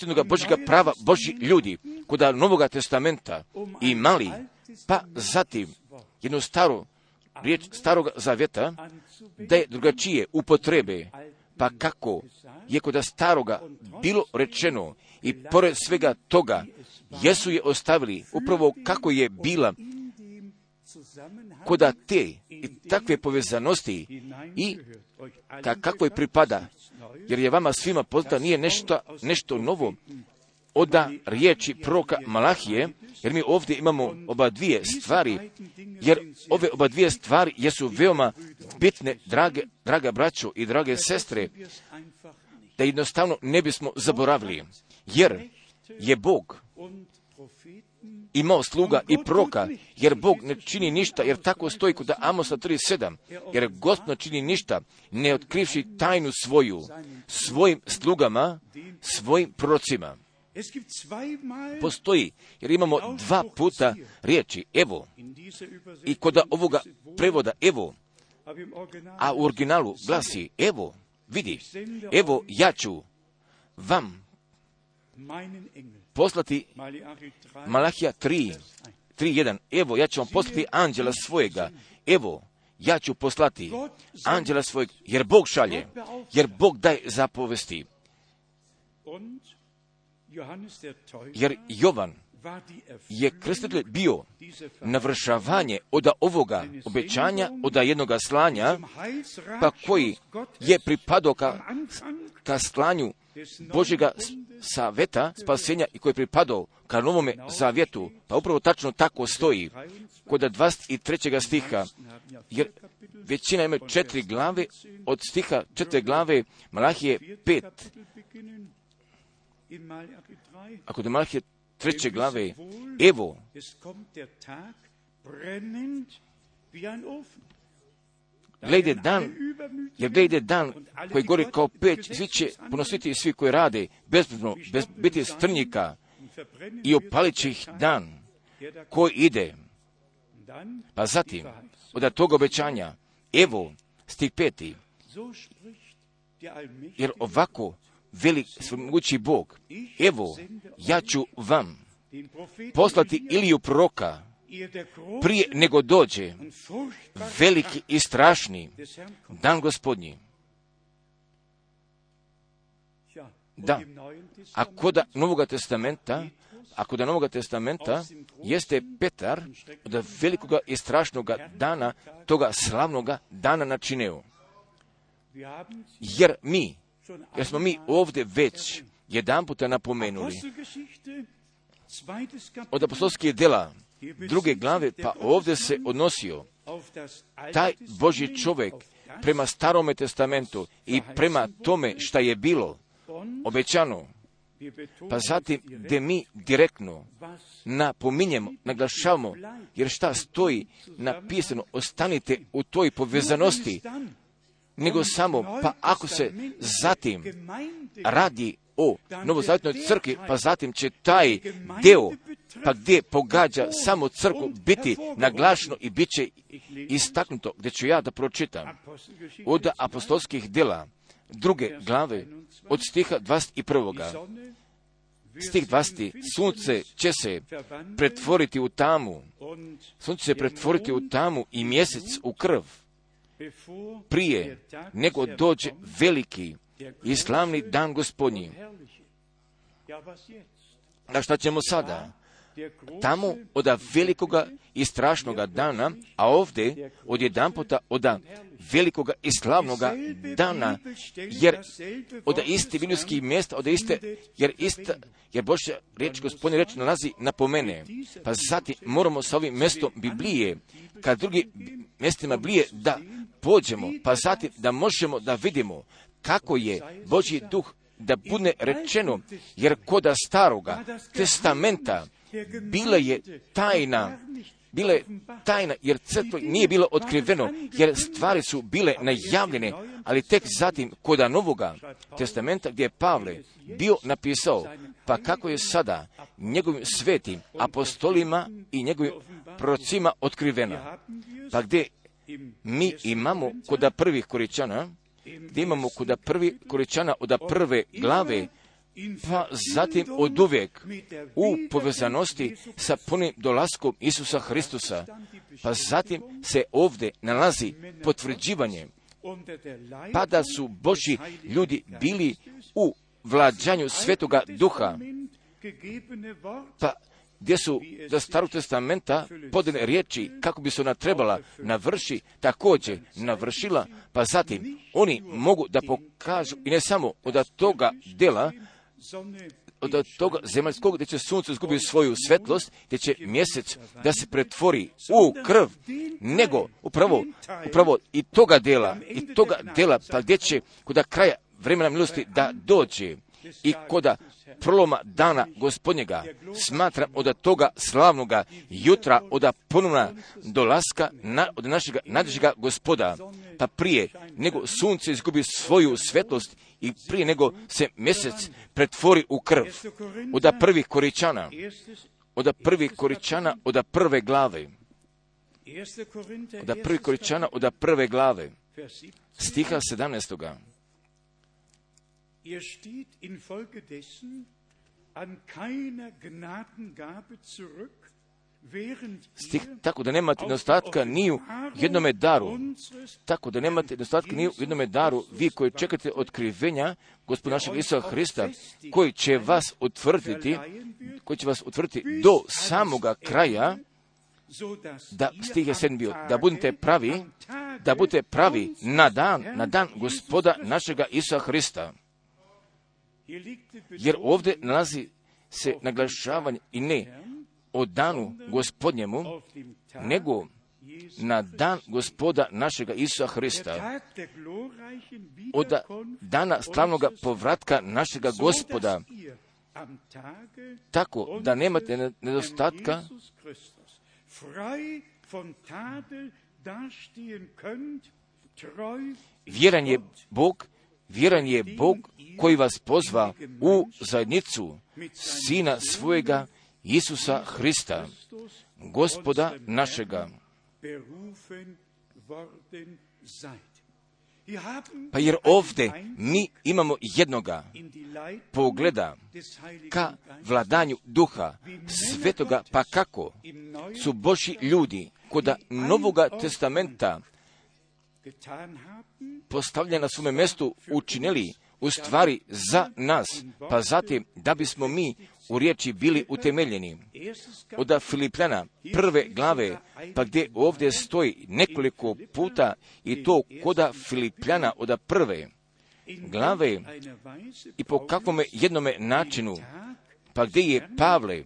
jednoga Božjega prava, Božji ljudi, kod Novoga testamenta imali, pa zatim jednu staru riječ starog zavjeta, da je drugačije upotrebe, pa kako je kod staroga bilo rečeno i pored svega toga, jesu je ostavili upravo kako je bila koda te i takve povezanosti i ka, kako je pripada, jer je vama svima poznata nije nešto, nešto novo oda riječi proka Malahije, jer mi ovdje imamo oba dvije stvari, jer ove oba dvije stvari jesu veoma bitne, drage, draga braćo i drage sestre, da jednostavno ne bismo zaboravili, jer je Bog imao sluga i proka, jer Bog ne čini ništa, jer tako stoji kod Amosa 3.7, jer Gospod ne čini ništa, ne otkrivši tajnu svoju, svojim slugama, svojim prorocima. Postoji, jer imamo dva puta riječi, evo, i kod ovoga prevoda, evo, a u originalu glasi, evo, vidi, evo, ja ću vam poslati Malahija 3, 3.1. Evo, ja ću vam poslati anđela svojega. Evo, ja ću poslati anđela svojeg, jer Bog šalje, jer Bog daje zapovesti. Jer Jovan je krstitelj bio navršavanje od ovoga obećanja, od jednoga slanja, pa koji je pripadao ka, ka slanju Božjega saveta, spasenja i koji je pripadao ka novome zavjetu, pa upravo tačno tako stoji kod 23. stiha, jer većina ima četiri glave, od stiha četiri glave Malahije pet. A kod Malahije treće glave, evo, glede dan, jer glede dan koji gori kao peć, svi će ponositi svi koji rade bezbrzno, bez biti strnjika i opalit će ih dan koji ide. Pa zatim, od tog obećanja, evo, stih peti, Jer ovako velik svemogući Bog, evo, ja ću vam poslati Iliju proroka prije nego dođe veliki i strašni dan gospodnji. Da. A koda Novoga testamenta, a koda Novoga testamenta jeste Petar od velikoga i strašnoga dana, toga slavnoga dana načineo. Jer mi, jer smo mi ovdje već jedan puta napomenuli od apostolskih dela druge glave, pa ovdje se odnosio taj Boži čovjek prema starome testamentu i prema tome šta je bilo obećano, pa zatim gdje mi direktno napominjemo, naglašavamo, jer šta stoji napisano, ostanite u toj povezanosti, nego samo, pa ako se zatim radi o novozavjetnoj crkvi, pa zatim će taj deo, pa gdje pogađa samo crkvu, biti naglašeno i bit će istaknuto, gdje ću ja da pročitam od apostolskih dela druge glave od stiha 21. Sonne Stih 20. Sunce će se pretvoriti u tamu, sunce će se pretvoriti u tamu i mjesec u krv, prije nego dođe veliki i slavni dan gospodnji. A šta ćemo sada? Tamo od velikoga i strašnoga dana, a ovdje od jedan puta od velikoga i slavnoga dana, jer od isti vinjskih mjesta, od iste, jer ista, jer Božja riječ, gospodin reč nalazi na pomene. Pa zatim moramo sa ovim mjestom Biblije, kad drugi mjestima Biblije da pođemo, pa zatim da možemo da vidimo kako je Božji duh da bude rečeno, jer koda staroga testamenta bila je tajna, bila je tajna, jer crkva nije bilo otkriveno, jer stvari su bile najavljene, ali tek zatim koda novoga testamenta gdje je Pavle bio napisao, pa kako je sada njegovim svetim apostolima i njegovim procima otkrivena. Pa gdje mi imamo koda prvih koričana, gdje imamo koda prvi koričana od prve glave, pa zatim od uvijek u povezanosti sa punim dolaskom Isusa Hristusa, pa zatim se ovdje nalazi potvrđivanje, pa da su Boži ljudi bili u vlađanju Svetoga Duha, pa gdje su do starog testamenta podane riječi kako bi se ona trebala navrši, također navršila, pa zatim oni mogu da pokažu i ne samo od toga dela, od toga zemaljskog gdje će sunce izgubiti svoju svetlost, gdje će mjesec da se pretvori u krv, nego upravo, upravo i toga dela, i toga dela, pa gdje će kod kraja vremena milosti da dođe i koda proloma dana gospodnjega, smatram od toga slavnoga jutra, od ponovna dolaska na, od našega nadježega gospoda, pa prije nego sunce izgubi svoju svetlost i prije nego se mjesec pretvori u krv, od prvih koričana, od prvih koričana, od prve glave, od prvih koričana, od prve glave, stiha 17. Ihr steht infolgedessen an keiner Gnadengabe zurück, während Stih, tako da nemate nedostatka ni u jednome daru, tako da nemate nedostatka ni u jednome daru, vi koji čekate otkrivenja gospoda našeg Isusa Hrista, koji će vas utvrditi, koji će vas utvrditi do samoga kraja, da stih je sedmi bio, da budete pravi, da budete pravi na dan, na dan gospoda našega Isusa Hrista. Jer ovdje nalazi se naglašavanje i ne o danu gospodnjemu, nego na dan gospoda našega Isusa Hrista, od dana slavnoga unseres povratka našega gospoda, tako da nemate nedostatka, vjeran je Bog, vjeran je Bog koji vas pozva u zajednicu Sina svojega Isusa Hrista, gospoda našega. Pa jer ovdje mi imamo jednoga pogleda ka vladanju duha svetoga, pa kako su Boži ljudi koda Novoga testamenta postavljeni na svome mjestu učinili u stvari za nas, pa zatim da bismo mi u riječi bili utemeljeni. Od Filipljana prve glave, pa gdje ovdje stoji nekoliko puta i to koda Filipljana od prve glave i po kakvome jednome načinu, pa gdje je Pavle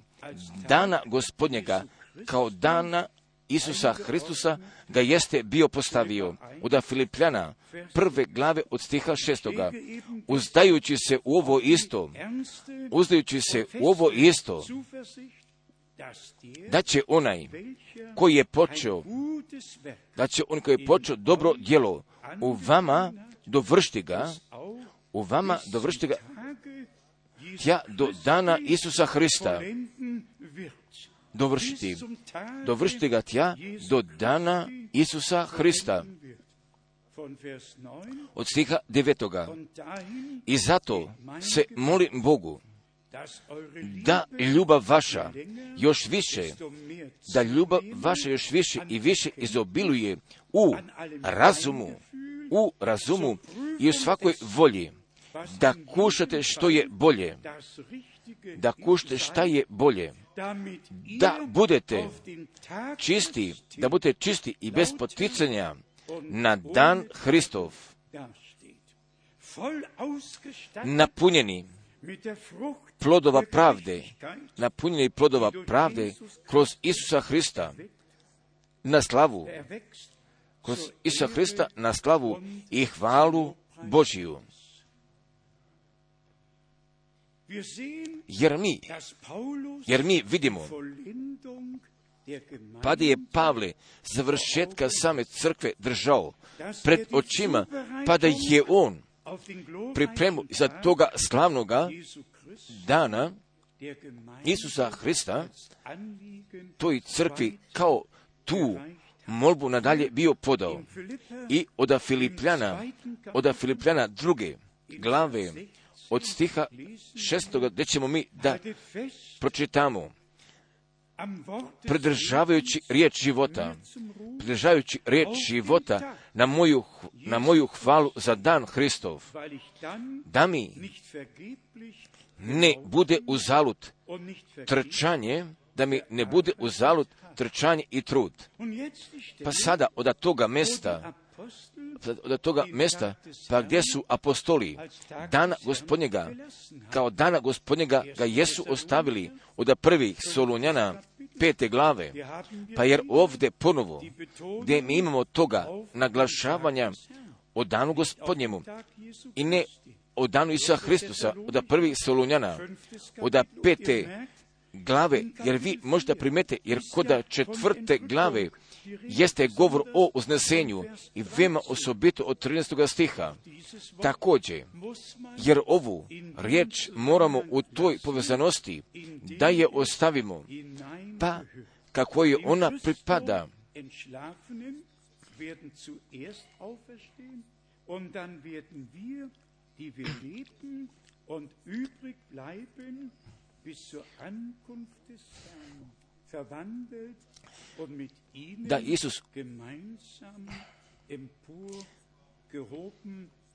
dana gospodnjega kao dana Isusa Hristusa ga jeste bio postavio od Filipljana prve glave od stiha šestoga, uzdajući se u ovo isto, uzdajući se u ovo isto, da će onaj koji je počeo, da će on koji je počeo dobro djelo u vama dovršiti ga, u vama dovršiti ga tja do dana Isusa Hrista. Dovršiti. Dovršiti ga tja do dana Isusa Hrista. vollenden wird. Von Vers 9, Od stiha devetoga. I zato se molim Bogu da ljubav vaša još više, da ljubav vaša još više i više izobiluje u razumu, u razumu i u svakoj volji, da kušate što je bolje, da kušate šta je bolje, da budete čisti, da budete čisti i bez poticanja na dan Hristov, napunjeni plodova pravde, napunjeni plodova pravde kroz Isusa Hrista na slavu, kroz Isusa Hrista na slavu i hvalu Božiju. Jer mi, jer mi vidimo, pa je Pavle završetka same crkve držao pred očima, pa da je on pripremu za toga slavnoga dana Isusa Hrista toj crkvi kao tu molbu nadalje bio podao. I od Filipljana, od Filipljana druge glave, od stiha šestoga, gdje ćemo mi da pročitamo, pridržavajući riječ života, pridržavajući riječ života na moju, na moju hvalu za dan Hristov, da mi ne bude uzalud trčanje, da mi ne bude uzalud trčanje i trud. Pa sada od toga mesta, od toga mesta, pa gdje su apostoli? Dana gospodnjega, kao dana gospodnjega ga jesu ostavili od prvih Solunjana pete glave, pa jer ovdje ponovo, gdje mi imamo toga naglašavanja o danu gospodnjemu i ne o danu Isusa Hristusa, od prvih Solunjana, od pete glave, jer vi možete primete, jer kod četvrte glave jeste govor o uznesenju i vema osobito od 13. stiha. Također, jer ovu riječ moramo u toj povezanosti da je ostavimo, pa kako je ona pripada, da Isus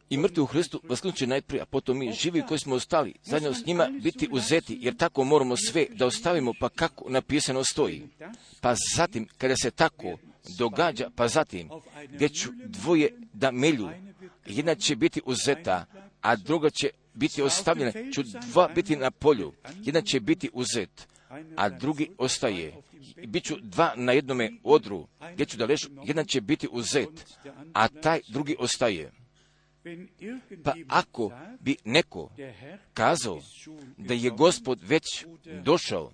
i mrtvi u Hristu vasknuće najprije, a potom mi živi koji smo ostali, zajedno s njima biti uzeti, jer tako moramo sve da ostavimo, pa kako napisano stoji. Pa zatim, kada se tako događa, pa zatim, gdje ću dvoje da melju, jedna će biti uzeta, a druga će biti ostavljena, ću dva biti na polju, jedna će biti uzet, a drugi ostaje. Biću dva na jednome odru, gdje ću da ležu, jedan će biti uzet, a taj drugi ostaje. Pa ako bi neko kazao da je gospod već došao,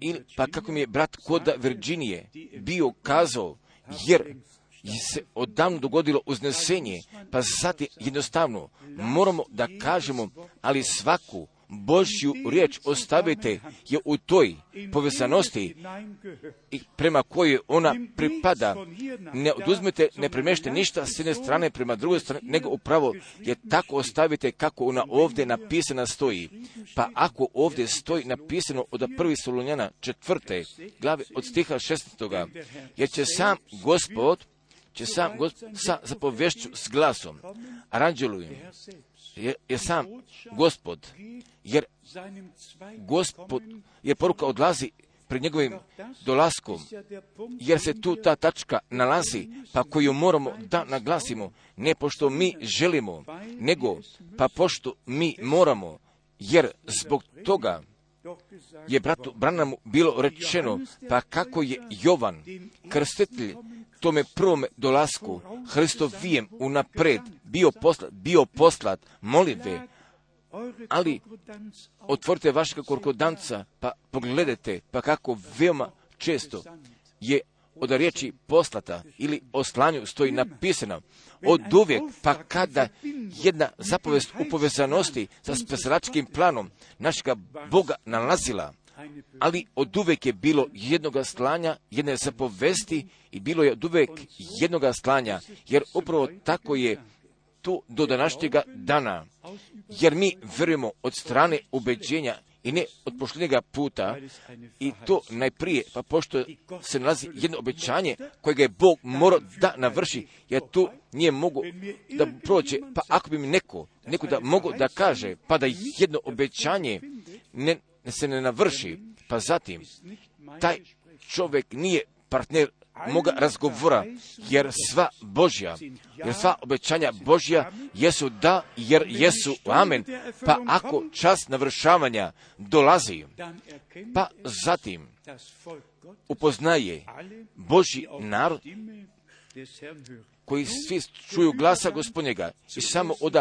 ili pa kako mi je brat koda Virginije bio kazao, jer se odavno dogodilo uznesenje, pa zatim jednostavno moramo da kažemo, ali svaku Božju riječ ostavite je u toj povezanosti i prema kojoj ona pripada. Ne oduzmete, ne premešte ništa s jedne strane prema drugoj strane, nego upravo je tako ostavite kako ona ovdje napisana stoji. Pa ako ovdje stoji napisano od prvi Solunjana četvrte glave od stiha šeststoga, jer će sam gospod će sam gospod sa zapovješću s glasom, aranđelujem, je, je sam gospod, jer gospod, je poruka odlazi pred njegovim dolaskom, jer se tu ta tačka nalazi, pa koju moramo da naglasimo, ne pošto mi želimo, nego pa pošto mi moramo, jer zbog toga je bratu Branamu bilo rečeno, pa kako je Jovan, krstitelj, tome prvome dolasku, Hristovijem unapred, bio poslat, bio poslat molitve, ali otvorite vašeg korkodanca, pa pogledajte, pa kako veoma često je od riječi poslata ili o slanju stoji napisano od uvijek, pa kada jedna zapovest u povezanosti sa spesalačkim planom našega Boga nalazila, ali od uvijek je bilo jednoga slanja, jedne zapovesti i bilo je od uvijek jednoga slanja, jer upravo tako je to do današnjega dana, jer mi vjerujemo od strane ubeđenja i ne od pošljenjega puta i to najprije, pa pošto se nalazi jedno obećanje kojega je Bog morao da navrši, jer tu nije mogu da prođe, pa ako bi mi neko, neko da mogu da kaže, pa da jedno obećanje ne, se ne navrši, pa zatim taj čovjek nije partner moga razgovora, jer sva Božja, jer sva obećanja Božja jesu da, jer jesu amen. Pa ako čas navršavanja dolazi, pa zatim upoznaje Božji narod koji svi čuju glasa gospodnjega i samo od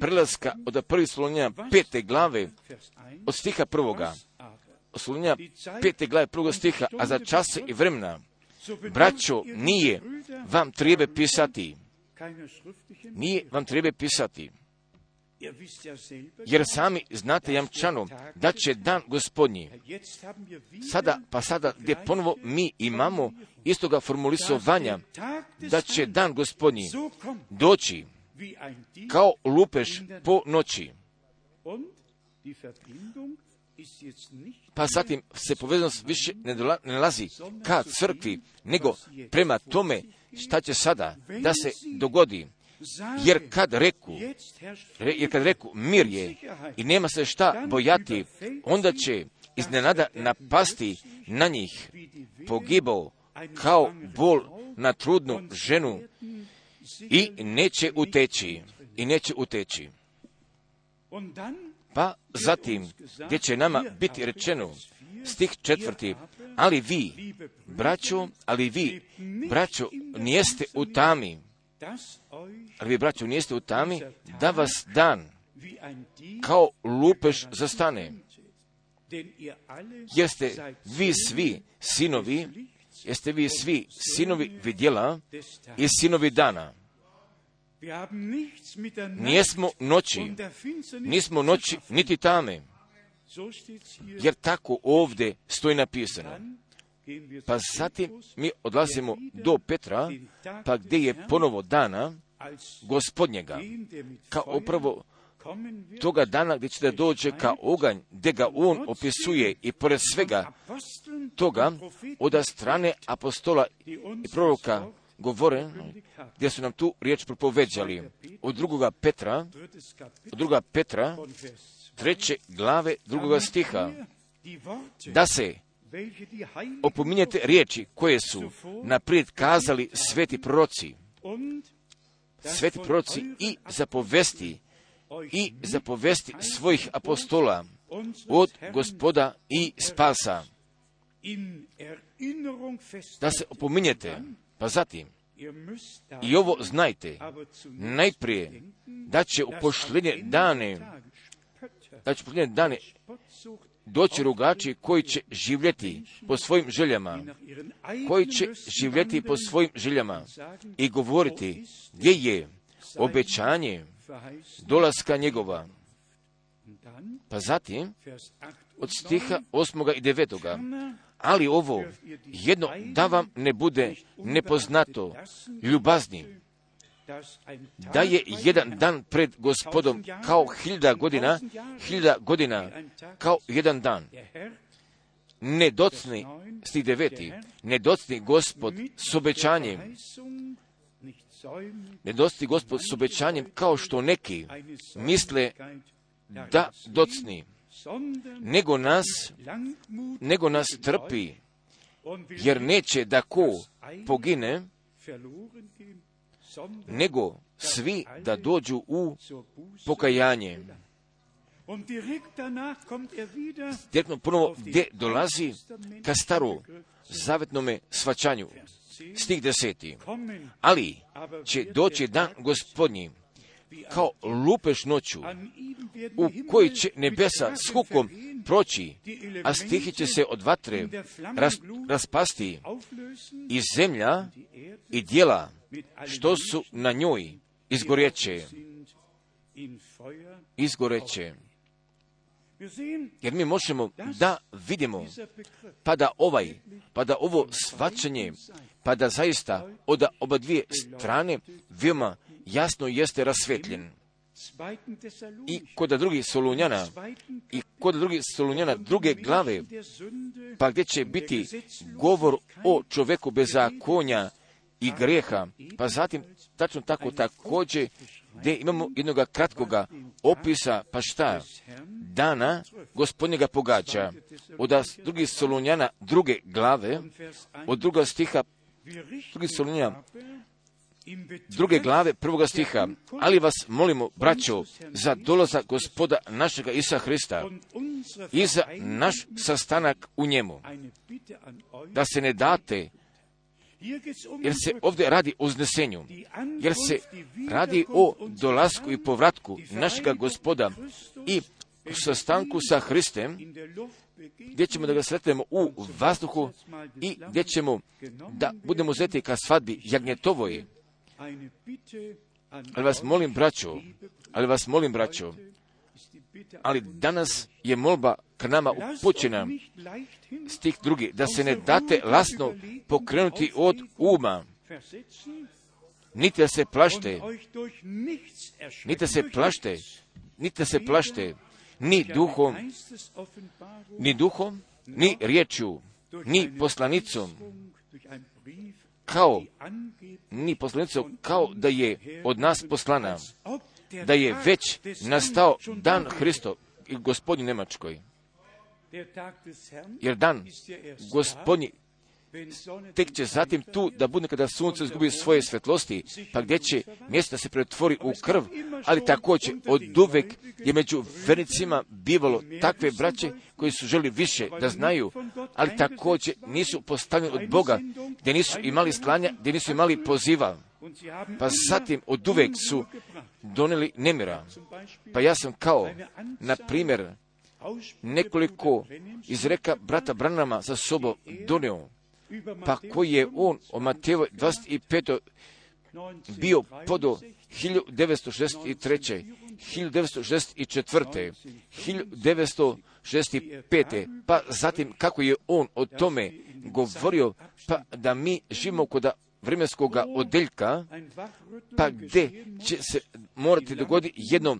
prelaska od prvi Solonjena pete glave od stiha prvoga, Solonjena pete glave prvog stiha, a za čase i vremena braćo, nije vam treba pisati. Nije vam treba pisati. Jer sami znate jamčano da će dan gospodnji, sada pa sada gdje ponovo mi imamo istoga formulisovanja, da će dan gospodnji doći kao lupeš po noći. Pa zatim se povezanost više ne nalazi ka crkvi, nego prema tome šta će sada da se dogodi. Jer kad reku, jer kad reku mir je i nema se šta bojati, onda će iznenada napasti na njih pogibao kao bol na trudnu ženu i neće uteći. I neće uteći. Pa zatim, gdje će nama biti rečeno, stih četvrti, ali vi, braćo, ali vi, braćo, nijeste u tami, ali vi, braćo, nijeste u tami, da vas dan kao lupeš zastane. Jeste vi svi sinovi, jeste vi svi sinovi vidjela i sinovi dana. Nijesmo noći, nismo noći niti tame, jer tako ovdje stoji napisano. Pa zatim mi odlazimo do Petra, pa gdje je ponovo dana gospodnjega, kao upravo toga dana gdje će da dođe ka oganj, gdje ga on opisuje i pored svega toga od strane apostola i proroka govore, gdje su nam tu riječ propoveđali. Od drugoga Petra, od druga Petra, treće glave drugoga stiha, da se opominjete riječi koje su naprijed kazali sveti proroci, sveti proroci i zapovesti i zapovesti svojih apostola od gospoda i spasa. Da se opominjete, pa zatim, i ovo znajte, najprije da će u pošljenje dane, da će u pošljenje dane doći rugači koji će živjeti po svojim željama, koji će živjeti po svojim željama i govoriti gdje je obećanje dolaska njegova. Pa zatim, 8 od stiha 9, osmoga i devetoga, Ferner ali ovo jedno da vam ne bude nepoznato, ljubazni, da je jedan dan pred gospodom kao hiljada godina, hiljada godina kao jedan dan. der Herr Ne docni, stih deveti, ne docni gospod s obećanjem, der Verheißung nicht säumig ne docni gospod s obećanjem kao što neki misle da docni, nego nas, nego nas trpi, jer neće da ko pogine, nego svi da dođu u pokajanje. Direktno ponovo gdje dolazi ka staro zavetnome svačanju. Stih deseti. Ali će doći dan gospodnji kao lupeš noću, u koji će nebesa s hukom proći, a stihi će se od vatre ras, raspasti i zemlja i dijela što su na njoj izgoreće, izgoreće. Jer mi možemo da vidimo, pa da ovaj, pa da ovo svačanje, pa da zaista od oba dvije strane veoma jasno jeste rasvetljen. 2. I kod drugih Solunjana, 2. i kod drugih Solunjana druge glave, pa gdje će biti govor o čoveku bez zakonja i greha, pa zatim tačno tako također gdje imamo jednog kratkoga opisa, pa šta, dana gospodnjega pogađa. Od drugih Solunjana druge glave, Vers 1, od druga stiha drugi Solunjana druge glave prvoga stiha, ali vas molimo, braćo, za dolazak gospoda našega Isa Hrista i za naš sastanak u njemu, da se ne date, jer se ovdje radi o uznesenju, die jer se radi o dolasku i povratku našega gospoda i sastanku sa Hristem, gdje ćemo da ga sretnemo u vazduhu i gdje ćemo da budemo zeti ka svadbi jagnjetovoj. Ali vas molim, braćo, ali vas molim, braćo, ali danas je molba k nama upućena stih drugi, da se ne date lasno pokrenuti od uma, niti da se plašte, niti da se plašte, niti da se plašte, ni duhom, ni duhom, ni riječju, ni poslanicom, kao, ni poslanicom, kao da je od nas poslana, da je već nastao dan. Hristo i gospodin Nemačkoj. Jer dan ist tek će zatim tu da bude kada sunce izgubi svoje svetlosti, pa gdje će mjesto da se pretvori u krv, ali također od uvek je među vernicima bivalo takve braće koji su želi više da znaju, ali također nisu postavljeni od Boga, gdje nisu imali slanja, gdje nisu imali poziva, pa zatim od uvek su doneli nemira. Pa ja sam kao, na primjer, nekoliko Bruder Brennims iz reka brata Branama za sobom donio, pa koji je on o Mateju 25. bio podo 1963. 1964. 1965. Pa zatim kako je on o tome govorio, pa da mi živimo kod vremenskog odeljka, pa gdje će se morati dogoditi jedno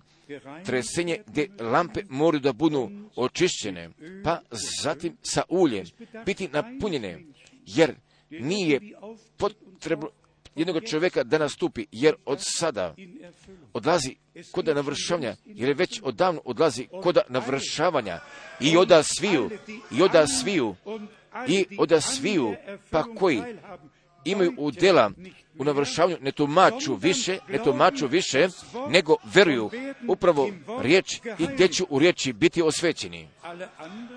tresenje gdje lampe moraju da budu očišćene, pa zatim sa uljem biti napunjene, jer nije potrebno jednog čovjeka da nastupi, jer od sada odlazi kod navršavanja, jer je već odavno odlazi kod navršavanja. I oda sviju, i oda sviju, i oda sviju, pa koji imaju udjela u navršavanju ne tumaču više, ne tumaču više, nego veruju upravo riječ i gdje ću u riječi biti osvećeni.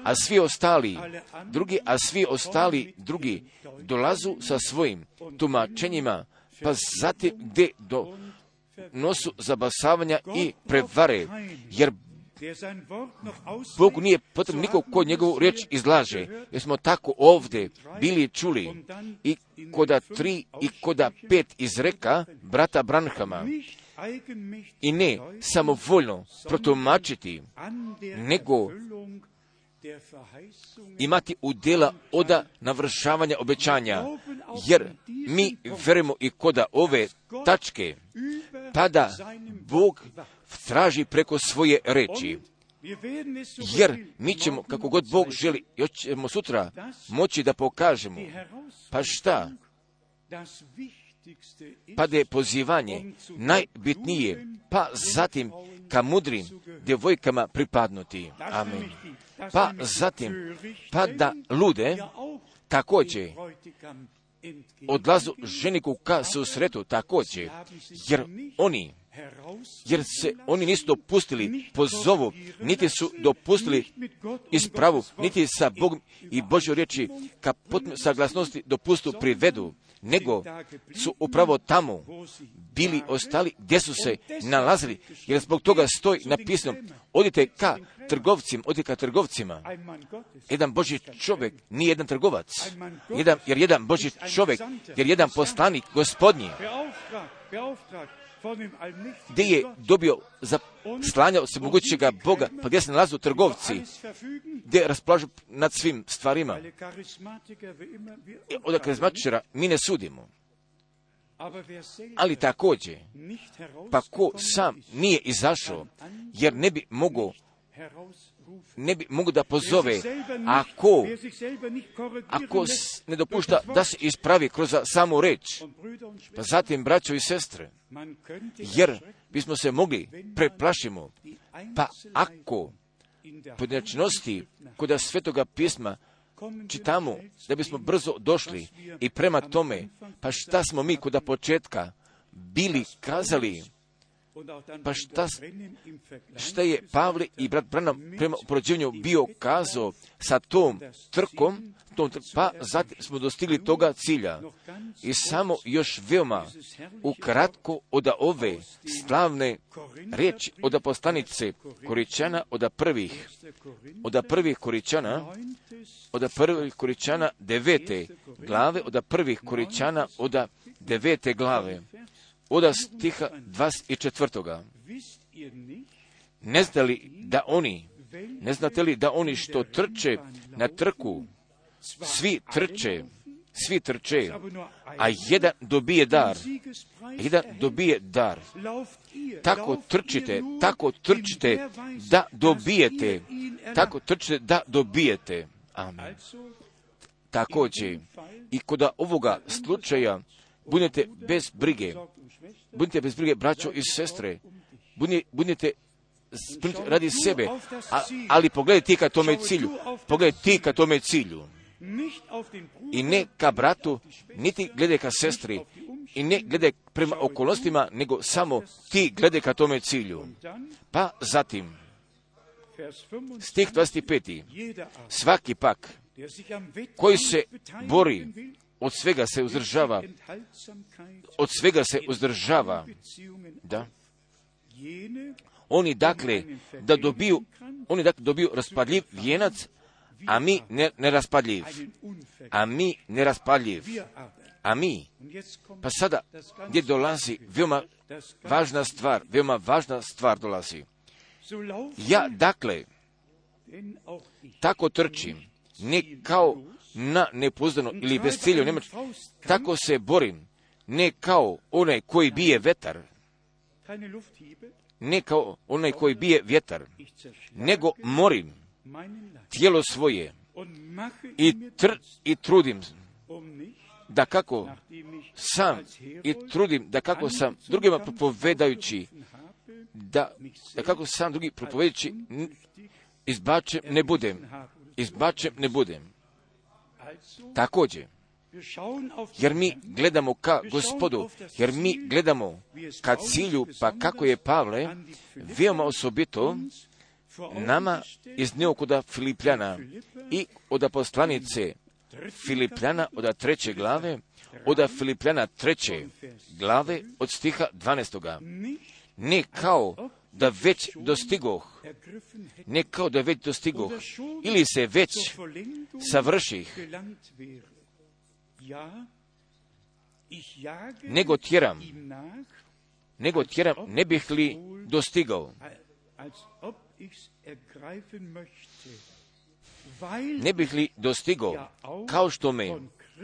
A svi ostali, drugi, a svi ostali drugi dolazu sa svojim tumačenjima, pa zatim gdje do nosu zabasavanja i prevare, jer auslegt, nije potrebno nikog ko njegovu riječ izlaže, jer smo tako ovdje bili čuli. I koda tri i koda pet iz reka brata Branhama, i ne samovoljno protumačiti, nego imati udjela oda navršavanja obećanja, jer mi verujemo i koda ove tačke, tada Bog traži preko svoje reči. Jer mi ćemo, kako god Bog želi, još ćemo sutra moći da pokažemo. Pa šta? Pa da je pozivanje najbitnije, pa zatim ka mudrim djevojkama pripadnuti. Amen. Pa zatim, pa da lude također odlazu ženiku ka susretu također, jer oni jer se oni nisu dopustili po zovu, niti su dopustili ispravu, niti sa Bogom i Božoj riječi ka saglasnosti dopustu privedu, nego su upravo tamo bili ostali gdje su se nalazili, jer zbog toga stoji napisano, odite ka trgovcima, odite ka trgovcima. Jedan Boži čovjek nije jedan trgovac, jedan, jer jedan Boži čovjek, jer jedan poslanik gospodnji, gdje je dobio za slanja se mogućega Boga, pa gdje se nalazu trgovci, gdje rasplažu nad svim stvarima. Od karizmatičara mi ne sudimo. Ali također, pa ko sam nije izašao, jer ne bi mogao ne bi mogu da pozove, ako, ako ne dopušta da se ispravi kroz samu reč, pa zatim braćo i sestre, jer bismo se mogli preplašimo, pa ako pojedinačnosti kod svetoga pisma čitamo da bismo brzo došli i prema tome, pa šta smo mi kod početka bili kazali, pa šta, šta je Pavle i brat Branham prema upoređenju bio kazao sa tom trkom, tom trk, pa zatim smo dostigli toga cilja. I samo još veoma ukratko od ove slavne riječi od poslanice Koričana, od prvih, od prvih Koričana, od prvih Koričana devete glave, od prvih Koričana, od devete glave od stiha 24. Ne znate li da oni, ne znate li da oni što trče na trku, svi trče, svi trče, a jedan dobije dar, jedan dobije dar. Tako trčite, tako trčite da dobijete, tako trčite da dobijete. Amen. Također, i kod ovoga slučaja budete bez brige, budite bez brige, braćo i sestre, budite radi sebe, a, ali pogledaj ti ka tome cilju, pogledaj ti ka tome cilju. I ne ka bratu, niti gledaj ka sestri, i ne gledaj prema okolnostima, nego samo ti gledaj ka tome cilju. Pa zatim, stih 25. Svaki pak, koji se bori od svega se uzdržava, od svega se uzdržava, da. Oni dakle, da dobiju, oni dakle dobiju raspadljiv vijenac, a mi ne, neraspadljiv. A mi neraspadljiv. A mi, pa sada gdje dolazi veoma važna stvar, veoma važna stvar dolazi. Ja dakle, tako trčim, ne kao na nepoznano ili bez cilja Njemač, tako se borim, ne kao onaj koji bije vetar, ne kao onaj koji bije vjetar, nego morim tijelo svoje i, tr, i trudim. Da kako sam i trudim da kako sam drugima propovedajući da, da kako sam drugi propovedajući izbačem ne budem izbačem ne budem Također, jer mi gledamo ka gospodu, jer mi gledamo ka cilju, pa kako je Pavle veoma osobito nama iznio kuda Filipljana i od poslanice Filipljana od treće glave, od Filipljana treće glave od stiha 12. Ne kao da već dostigoh, ne kao da već dostigoh, ili se već savrših, nego tjeram, nego tjeram. Ne bih li dostigao. Ne bih li dostigao, kao što me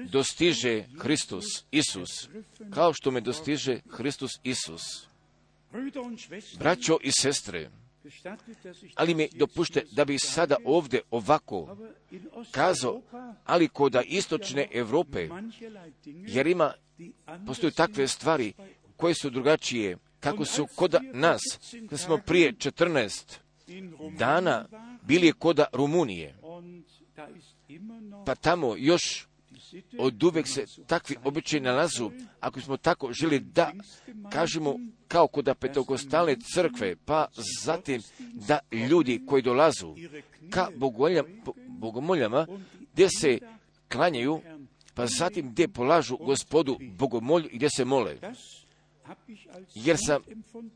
dostiže Hristus Isus, kao što me dostiže Hristus Isus. Braćo i sestre, ali mi dopušte da bi sada ovdje ovako kazao, ali koda istočne Europe, jer ima, postoje takve stvari koje su drugačije, kako su koda nas, da smo prije 14 in Rumänien dana bili koda Rumunije, pa tamo još od uvek se takvi običaji nalazu, ako smo tako želi da kažemo kao kod petokostalne crkve, pa zatim da ljudi koji dolazu ka bogomoljama, gdje se klanjaju, pa zatim gdje polažu gospodu bogomolju i gdje se mole. Jer sam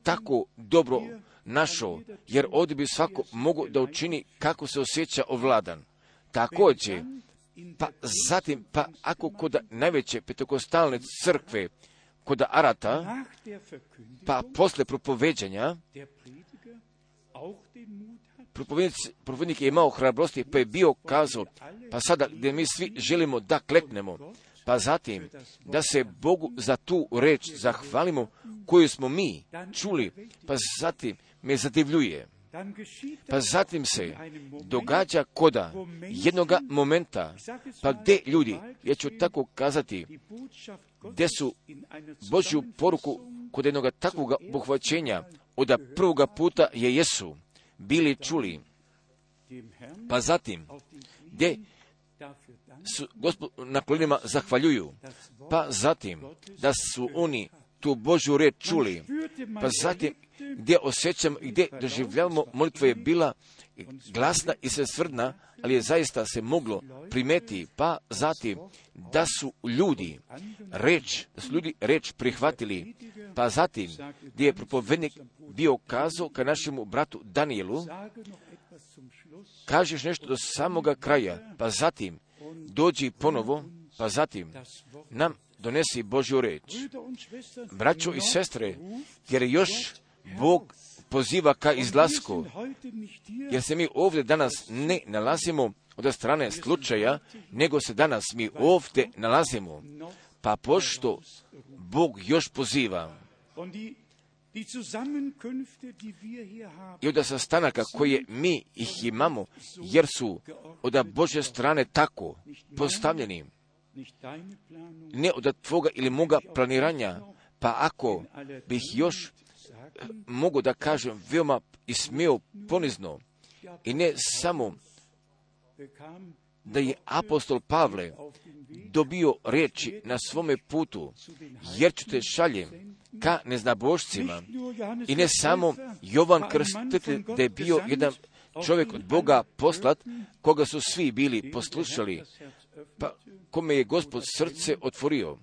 tako dobro našao, jer ovdje bi svako mogu da učini kako se osjeća ovladan. Također, pa zatim, pa ako kod najveće petokostalne crkve, kod Arata, pa posle propoveđanja, propovednik je imao hrabrosti, pa je bio kazao, pa sada gdje mi svi želimo da kleknemo, pa zatim da se Bogu za tu reč zahvalimo koju smo mi čuli, pa zatim me zadivljuje. Pa zatim se događa koda jednoga momenta, pa gdje ljudi, ja ću tako kazati, gdje su Božju poruku kod jednoga takvog obuhvaćenja? Od prvoga puta je Jesu bili čuli, pa zatim gdje su gospod na kolenima zahvaljuju, pa zatim da su oni tu Božju reč čuli, pa zatim gdje osjećamo i gdje doživljavamo molitva je bila glasna i svrstvrdna, ali je zaista se moglo primeti, pa zatim da su ljudi reč, da su ljudi reč prihvatili, pa zatim gdje je propovednik bio kazao ka našemu bratu Danielu, kažeš nešto do samoga kraja, pa zatim dođi ponovo, pa zatim nam donesi Božju reč. Braćo i sestre, jer još Bog poziva ka izlasku, jer se mi ovdje danas ne nalazimo od strane slučaja, nego se danas mi ovdje nalazimo, pa pošto Bog još poziva i od sastanaka koje mi ih imamo, jer su od Bože strane tako postavljeni, ne od tvoga ili moga planiranja, pa ako bih još mogu da kažem veoma i smio ponizno i ne samo da je apostol Pavle dobio riječi na svome putu, jer ću te šaljem ka neznabošcima. I ne samo Jovan Mann Krstitelj, da je bio jedan čovjek od Boga poslat, koga su svi bili poslušali, Pa kome je gospod srce otvorio.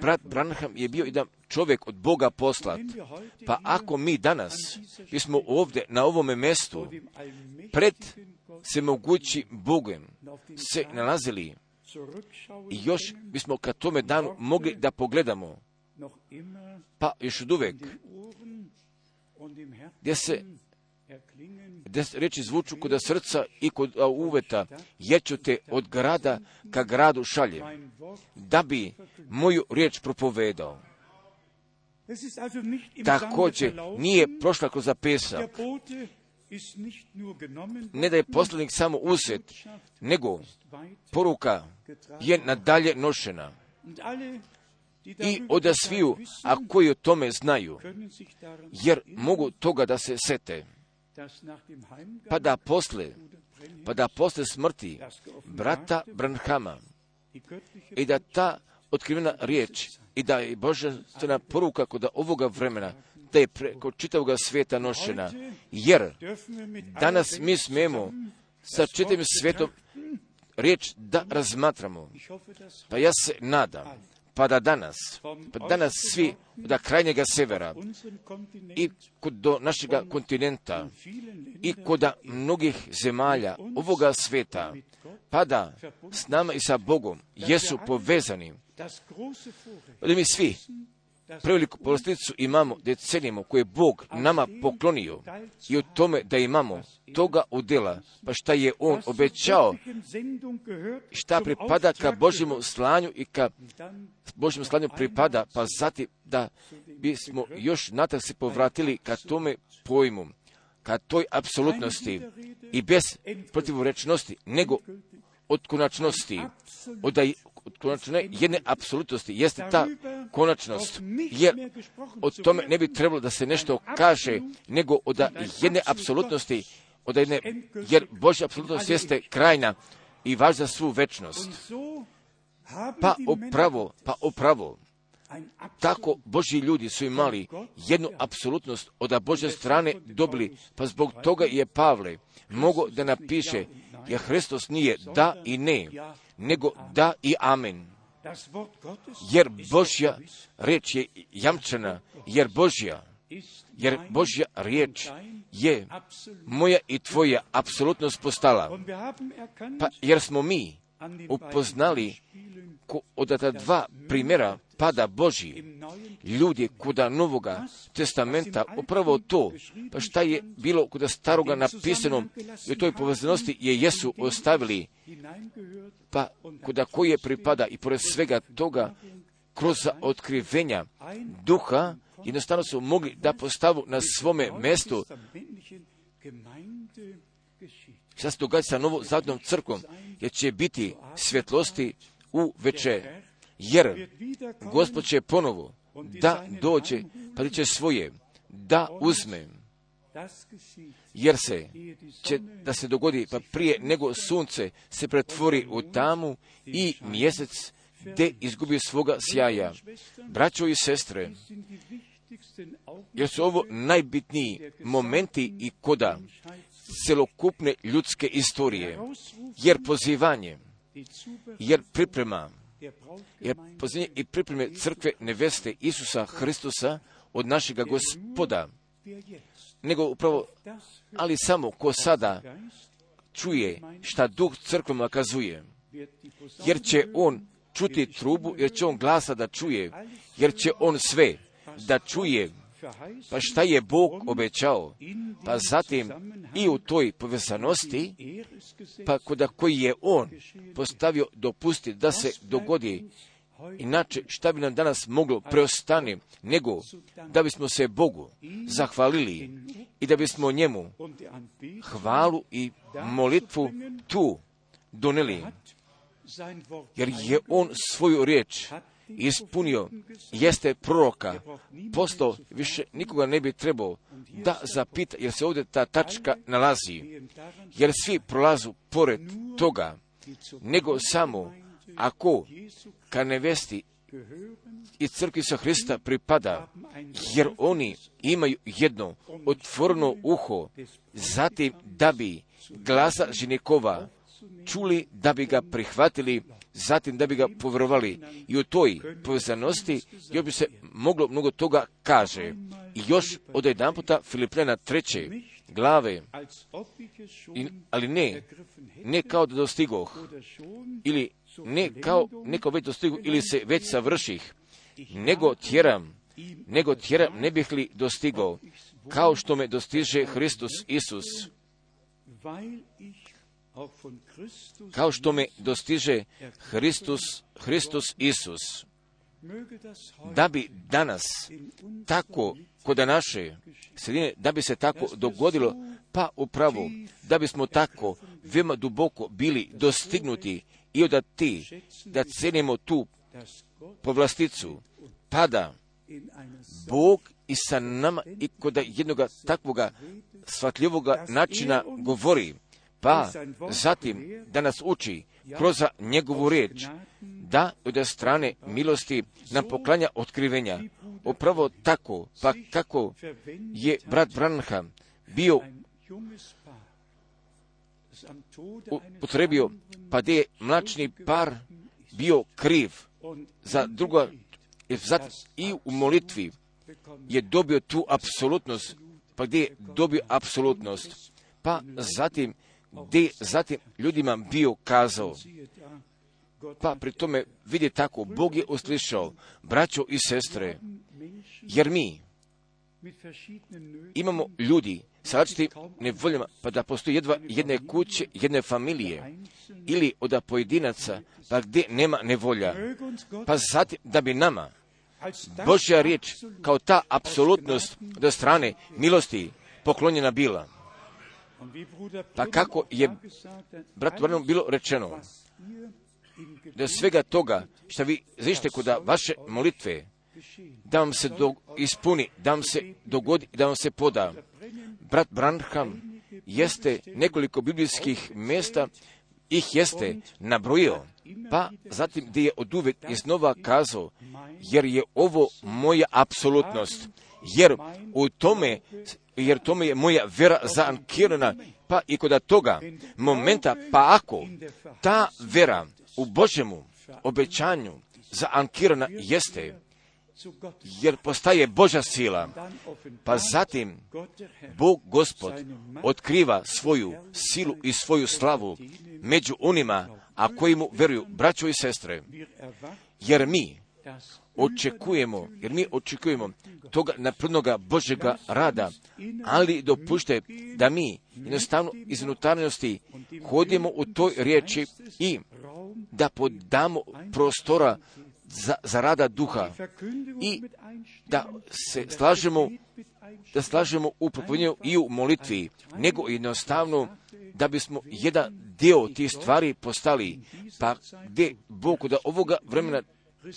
Brat Branham je bio jedan čovjek od Boga poslat. Pa ako mi danas bismo ovdje na ovome allmächtigen pred se mogući Bogem se nalazili i još bismo ka tome danu mogli da pogledamo, pa još od uvek, gdje se Gdje reči zvuču kod srca i kod uveta, jer ću te od grada ka gradu šaljem, da bi moju riječ propovedao. Također nije prošla kroz genommen ne da je poslanik samo uzet, nego poruka je nadalje nošena. I od sviju, a koji o tome znaju, jer mogu toga da se sete, pa da posle, pa da posle smrti brata Branhama i da ta otkrivena riječ i da je božanstvena poruka kod ovoga vremena, da je preko čitavog svijeta nošena, jer danas mi smemo sa čitavim svijetom riječ da razmatramo. Pa ja se nadam, pa da danas, pa danas svi od krajnjega severa i kod do našega kontinenta i kod mnogih zemalja ovoga svijeta, pa da s nama i sa Bogom. Jesu povezani, da mi svi preveliku povlasticu imamo decenijemo koje je Bog nama poklonio i o tome da imamo toga udjela, pa šta je On obećao, šta pripada ka Božjemu slanju i ka Božjemu slanju pripada, pa zatim da bismo još natak se povratili ka tome pojmu, ka toj apsolutnosti i bez protivorečnosti, nego od konačnosti, od konačne jedne apsolutnosti, jeste ta konačnost, jer o tome ne bi trebalo da se nešto kaže, nego od jedne apsolutnosti, od jedne, jer Božja apsolutnost jeste krajna i važna svu večnost. Pa upravo, pa upravo, tako Božji ljudi su imali jednu apsolutnost od Božje strane dobili, pa zbog toga je Pavle mogo da napiše, jer Hristos nije da i ne, nego da i amen. Jer Božja riječ je jamčena, jer Božja, jer Božja riječ je moja i tvoja apsolutnost postala. Pa jer smo mi upoznali ko od ta dva primjera pada Božji, ljudi kuda Novoga testamenta, upravo to, pa šta je bilo kuda staroga napisano i u toj povezanosti je jesu ostavili, pa kuda koje pripada i pored svega toga, kroz otkrivenja duha, jednostavno su mogli da postavu na svome mjestu šta se događa sa novo zadnom crkvom, jer će biti svjetlosti u večer. Jer Gospod će ponovo da dođe, pa će svoje, da uzme. Jer se će da se dogodi, pa prije nego sunce se pretvori u tamu i mjesec de izgubi svoga sjaja. Braćo i sestre, jer su ovo najbitniji momenti i koda celokupne ljudske istorije, jer pozivanje, jer priprema, jer pozivanje i pripreme crkve neveste Isusa Hristusa od našega gospoda, nego upravo, ali samo ko sada čuje šta duh crkvama kazuje, jer će on čuti trubu, jer će on glasa da čuje, jer će on sve da čuje, pa šta je Bog obećao, pa zatim i u toj povezanosti, pa kuda koji je On postavio dopusti da se dogodi, inače šta bi nam danas moglo preostane, nego da bismo se Bogu zahvalili i da bismo njemu hvalu i molitvu tu doneli, jer je On svoju riječ ispunio, jeste proroka, posto više nikoga ne bi trebao da zapita, jer se ovdje ta tačka nalazi, jer svi prolazu pored toga, nego samo ako ka nevesti i crkvi sa Hrista pripada, jer oni imaju jedno otvoreno uho, zatim da bi glasa ženikova čuli, da bi ga prihvatili, zatim da bi ga povjerovali. I u toj povezanosti još bi se moglo mnogo toga kaže. I još od jedan puta Filipljana treće glave, I, ali ne, ne kao da dostigoh, ili ne kao neko već dostigu, ili se već savrših, nego tjeram, nego tjeram ne bih li dostigao, kao što me dostiže Hristos Isus kao što me dostiže Hristus, Hristus Isus, da bi danas tako kod naše sredine, da bi se tako dogodilo, pa upravo, da bismo tako veoma duboko bili dostignuti i od ti, da cenimo tu povlasticu, pada Bog i sa nama i kod jednoga takvoga shvatljivoga načina govori, pa zatim da nas uči kroz njegovu riječ, da od strane milosti nam poklanja otkrivenja. Upravo tako, pa kako je brat Branham bio potrebio, pa gdje je mlačni par bio kriv za drugo, i u molitvi je dobio tu apsolutnost, pa gdje je dobio apsolutnost, pa zatim gdje zatim ljudima bio kazao, Pa pri tome vidi tako, Bog je uslišao, braćo i sestre, jer mi imamo ljudi sa različitim nevoljama, pa da postoji jedva jedne kuće, jedne familije, ili od pojedinaca, pa gdje nema nevolja. Pa zatim, da bi nama Božja riječ kao ta apsolutnost do strane milosti poklonjena bila. Pa kako je brat Branham bilo rečeno, da svega toga što vi zište kod vaše molitve, da vam se do, ispuni, da vam se dogodi, da vam se poda. Brat Branham jeste nekoliko biblijskih mjesta, ih jeste nabrojio, pa zatim gdje je od uvijek iznova kazao, jer je ovo moja apsolutnost, jer u tome, jer tome je moja vera zaankirana, pa i kod toga momenta, pa ako ta vera u Božemu obećanju zaankirana jeste, jer postaje Božja sila, pa zatim Bog Gospod otkriva svoju silu i svoju slavu među onima, a koji mu veruju, braćo i sestre, jer mi očekujemo, jer mi očekujemo toga naprednoga Božega rada, ali dopušte da mi jednostavno iz unutarnjosti hodimo u toj riječi i da podamo prostora za, za rada duha i da se slažemo da slažemo u propovinju i u molitvi, nego jednostavno da bismo jedan dio tih stvari postali, pa gdje Bog da ovoga vremena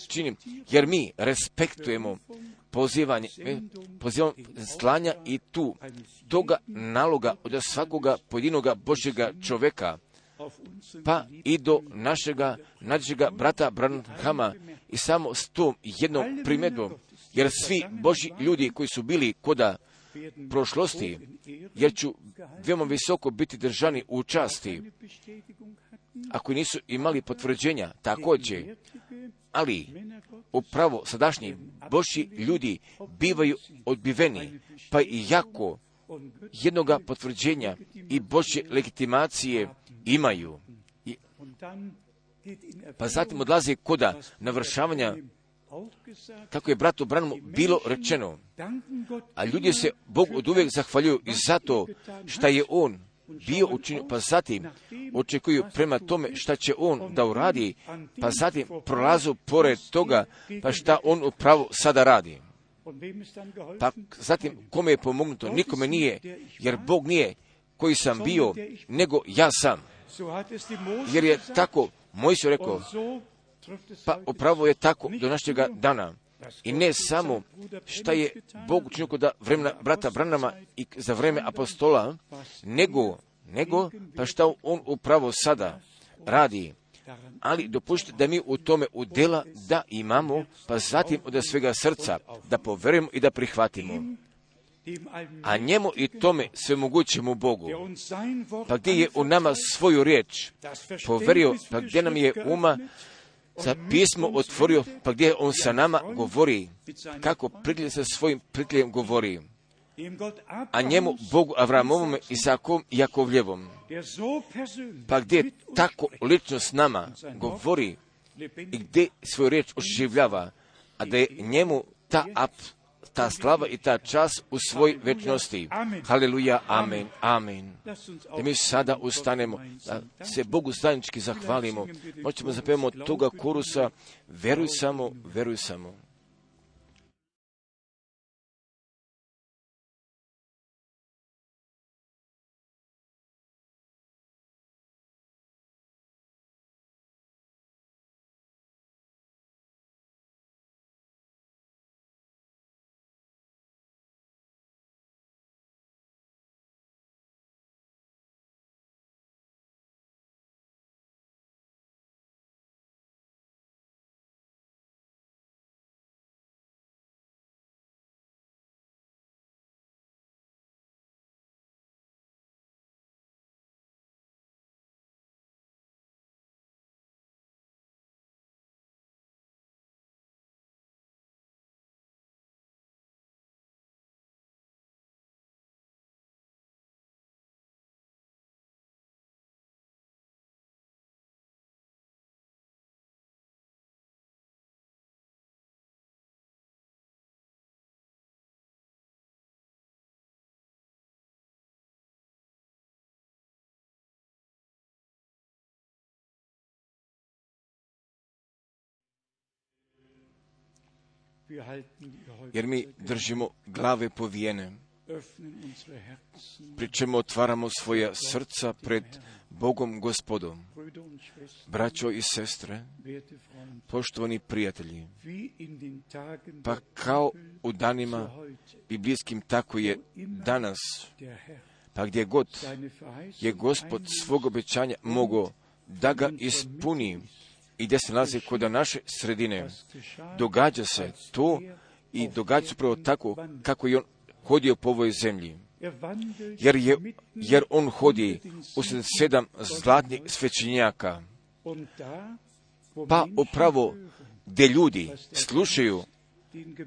čini, jer mi respektujemo pozivanje, pozivamo slanja i tu toga naloga od svakoga pojedinoga Božjega čovjeka, pa i do našega, našega brata Branhama i samo s tom jednom primjedbom, jer svi Boži ljudi koji su bili koda prošlosti, jer ću veoma visoko biti držani u časti, ako nisu imali potvrđenja, također, ali upravo sadašnji Boži ljudi bivaju odbiveni, pa i jako jednoga potvrđenja i Božje legitimacije imaju. Pa zatim odlazi koda navršavanja kako je bratu Branamu bilo rečeno, a ljudi se Bog od uvijek zahvaljuju i zato šta je On bio učinio, pa zatim očekuju prema tome šta će On da uradi, pa zatim prolazu pored toga, pa šta On upravo sada radi. Pa zatim kome je pomognuto? Nikome nije, jer Bog nije koji sam bio, nego ja sam. Jer je tako, moj su rekao, pa upravo je tako do našega dana. I ne samo šta je Bog učinio kod vremena brata Branama i za vreme apostola, nego, nego pa šta on upravo sada radi. Ali dopušte da mi u tome udjela da imamo, pa zatim od svega srca, da poverujemo i da prihvatimo. A njemu i tome sve mogućemu Bogu. Pa gdje je u nama svoju riječ poverio, pa gdje nam je uma za pismo otvorio, pa gdje on sa nama govori, kako priklje sa svojim prikljem govori. A njemu, Bogu Avramovom, Isakom i Jakovljevom, pa gdje tako lično s nama govori i gdje svoju riječ oživljava, a da je njemu ta ta slava i ta čas u svoj večnosti. Haleluja, amen, amen. Da mi sada ustanemo, da se Bogu zajednički zahvalimo. Moćemo zapevamo toga korusa, veruj samo, veruj samo. Jer mi držimo glave povijene, öffnen unsere Herzen, pri čemu otvaramo svoja srca pred Bogom gospodom. Braćo i sestre, poštovani prijatelji, pa kao u danima biblijskim, tako je danas, pa gdje god je gospod svog obećanja mogao da ga ispuni i gdje se nalazi kod naše sredine. Događa se to i događa se upravo tako kako je on hodio po ovoj zemlji. er Jer, je, jer on hodi usred sedam zlatnih svećenjaka, pa upravo gdje ljudi slušaju,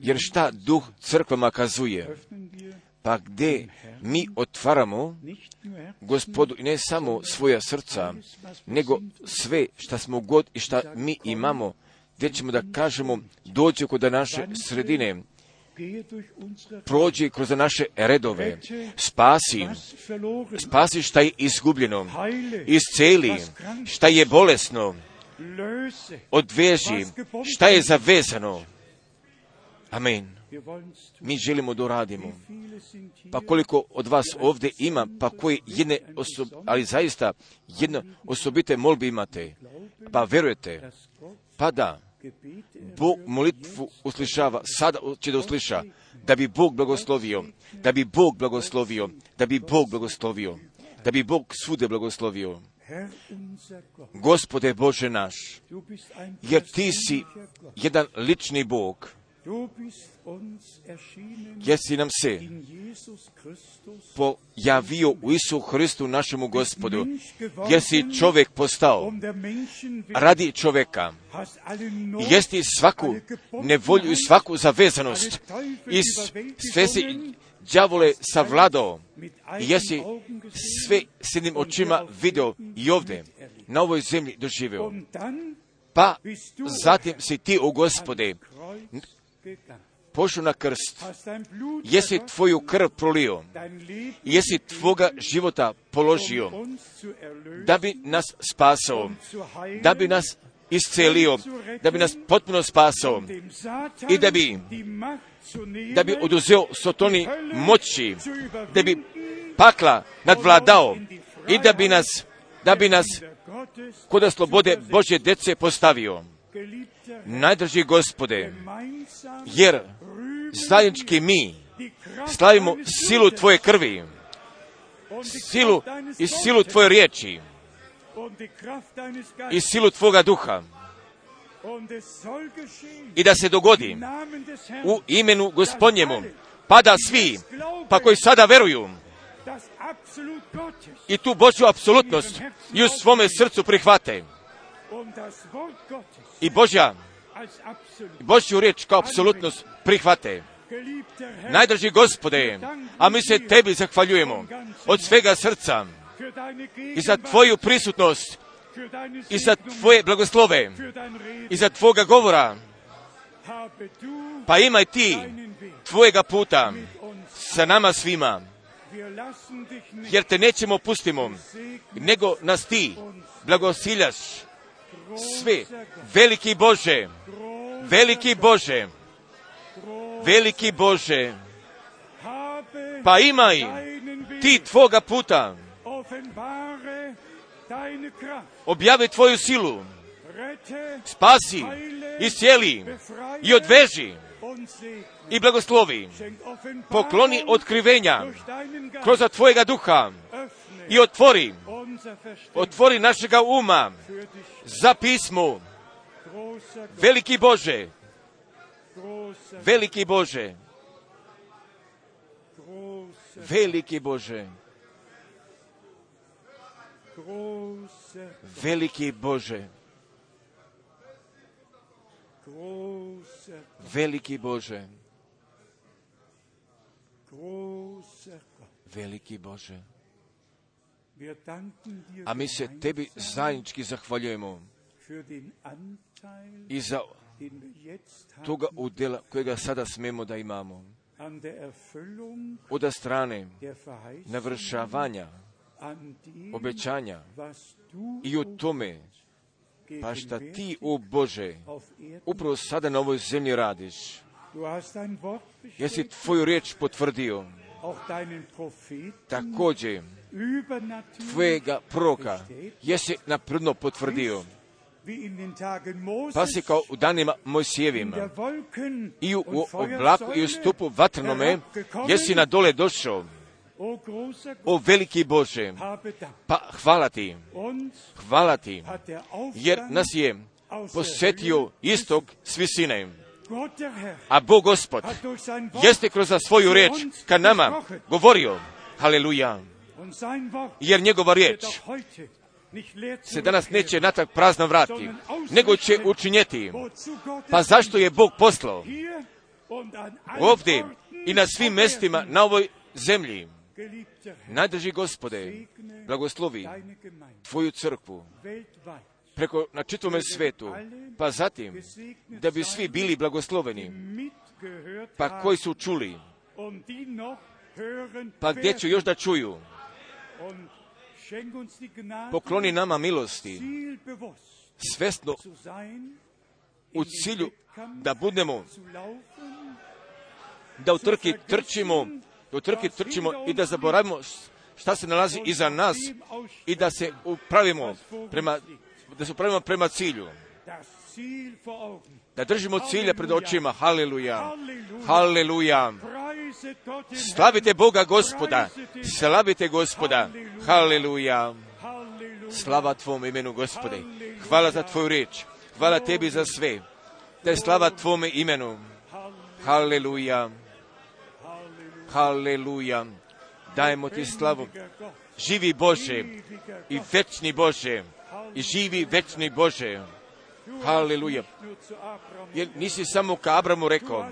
jer šta duh crkvama kazuje, pa gdje mi otvaramo gospodu ne samo svoja srca, nego sve šta smo god i šta mi imamo, gdje ćemo da kažemo dođe kod naše sredine, prođi kroz naše redove, spasi, spasi šta je izgubljeno, isceli, šta je bolesno, odveži, šta je zavezano. Amen. Mi želimo da uradimo. Pa koliko od vas ovdje ima, pa koji jedne osob, ali zaista jedno osobite molbe imate, pa verujete, pa da, Bog molitvu uslišava, sada će da usliša, da bi Bog blagoslovio, da bi Bog blagoslovio, da bi Bog blagoslovio, da bi Bog svude blagoslovio. Gospode Bože naš, jer ti si jedan lični Bog, Du bist uns erschienen jer si nam se pojavio u Isu Hristu našemu gospodu, Mensch jer si geworden, čovjek postao? um radi čovjeka. jesti svaku nevolju i svaku zavezanost? i sve si đavole savladao? i jesi sve s jednim očima video i ovdje na ovoj zemlji dann Pa zatim si ti, o gospode. Pošao na krst, Blut jesi tvoju krv prolio, jesi tvoga života položio, da bi nas spasao, da bi nas iscelio, da bi nas potpuno spasao, i da bi- da bi oduzeo Sotoni moći, da bi pakla nadvladao i da bi nas, da bi nas kod slobode Božje dece postavio. Najdraži gospode, jer zajednički mi slavimo silu Tvoje krvi, silu i silu Tvoje riječi i silu Tvoga duha. I da se dogodi u imenu gospodnjemu, pa da svi, pa koji sada veruju i tu Božju apsolutnost i u svome srcu prihvate i Božja. Božju riječ kao apsolutnost prihvate. Najdraži gospode, a mi se tebi zahvaljujemo od svega srca i za tvoju prisutnost i za tvoje blagoslove i za tvoga govora, pa imaj ti tvojega puta sa nama svima, jer te nećemo pustimo, nego nas ti blagosiljaš sve. Veliki Bože, veliki Bože, veliki Bože, pa imaj ti tvoga puta, objavi tvoju silu, spasi, iscijeli i odveži i blagoslovi. Pokloni otkrivenja kroz tvojega duha i otvori, otvori našega uma za Gott, Veliki Bože, veliki Bože, veliki Bože, veliki Bože, veliki Bože, veliki Bože. A mi se tebi zajednički zahvaljujemo i za toga udjela kojega sada smemo da imamo. an der Erfüllung Od strane navršavanja, obećanja i u tome, pa šta ti, o Bože, upravo sada na ovoj zemlji radiš. Jesi tvoju riječ potvrdio. Također, tvojega proroka jesi napredno potvrdio. Pa si kao u danima Mojsijevima i u und oblaku i u stupu vatrenome, jesi na dole došao. O veliki Bože, pa hvala ti, hvala ti, jer nas je posjetio istok s visine. A Bog Gospod jeste kroz svoju riječ ka nama govorio, haleluja, jer njegova riječ se danas neće natak prazno vrati, nego će učinjeti. Pa es zašto je Bog poslao? Ovdje i na svim mestima na ovoj zemlji? Najdrži gospode, blagoslovi tvoju crkvu preko na čitome svetu, pa zatim da bi svi bili blagosloveni, pa koji su čuli, pa gdje werden. još da čuju, pokloni nama milosti, svesno u cilju da budemo, da u trki trčimo, da u trki trčimo i da zaboravimo šta se nalazi iza nas i da se upravimo prema, da se upravimo prema cilju. Da držimo cilja pred očima. Haleluja. Haleluja. Slavite Boga gospoda. Slavite gospoda. Haleluja. Slava Tvom imenu, gospode. Hvala za Tvoju riječ. Hvala Tebi za sve. Da je slava Tvome imenu. Haleluja. Haleluja. Dajemo Ti slavu. Živi Bože i večni Bože. I živi večni Bože. Abraham Jer nisi samo ka Abramu rekao,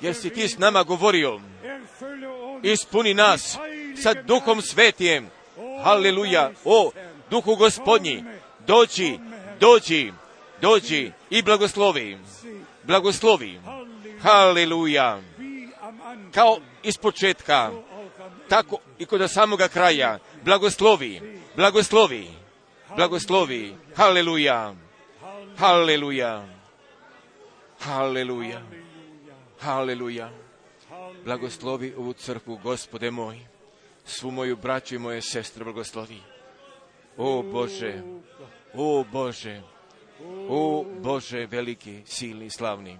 jer si ti s nama govorio, ispuni nas sa duhom svetijem. Haleluja. O, duhu gospodnji, dođi, dođi, dođi i blagoslovi. Blagoslovi. Haleluja. Kao iz početka, tako i kod samoga kraja. Blagoslovi, blagoslovi, blagoslovi. Haleluja. Haleluja. Haleluja. Haleluja. Blagoslovi ovu crkvu, gospode moj. Svu moju braću i moje sestre blagoslovi. O Bože, o Bože, o Bože veliki, silni, slavni.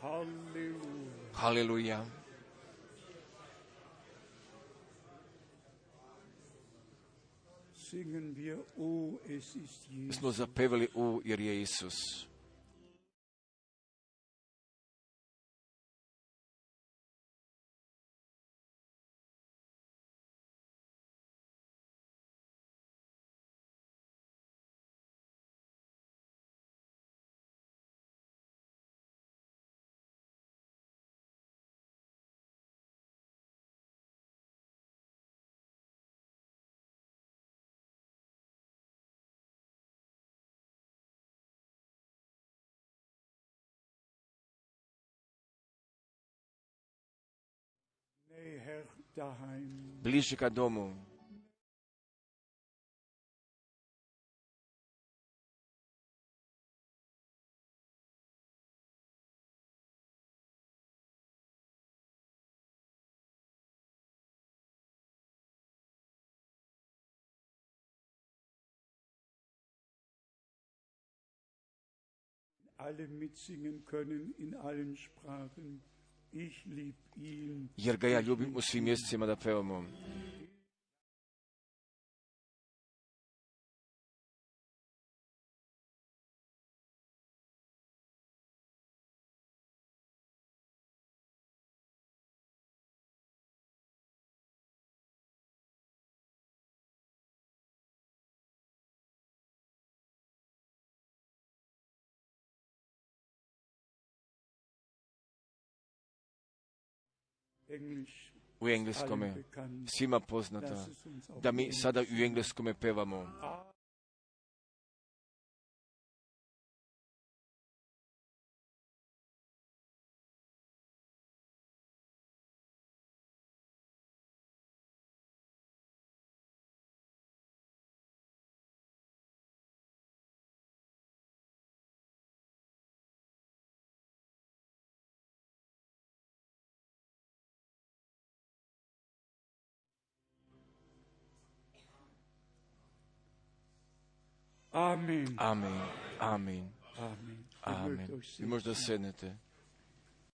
Halleluja. Haleluja. Smo zapevali u jer je Isus. ближе к дому. alle mitsingen können in allen Sprachen. Jer ga ja ljubim u svim mjesecima da pevamo. U engleskome. Svima poznata. Da mi sada u engleskome pevamo. Amen. Amin. Amin. Amen. Ihr Amen. mögt euch Vi možda setzen. sednete.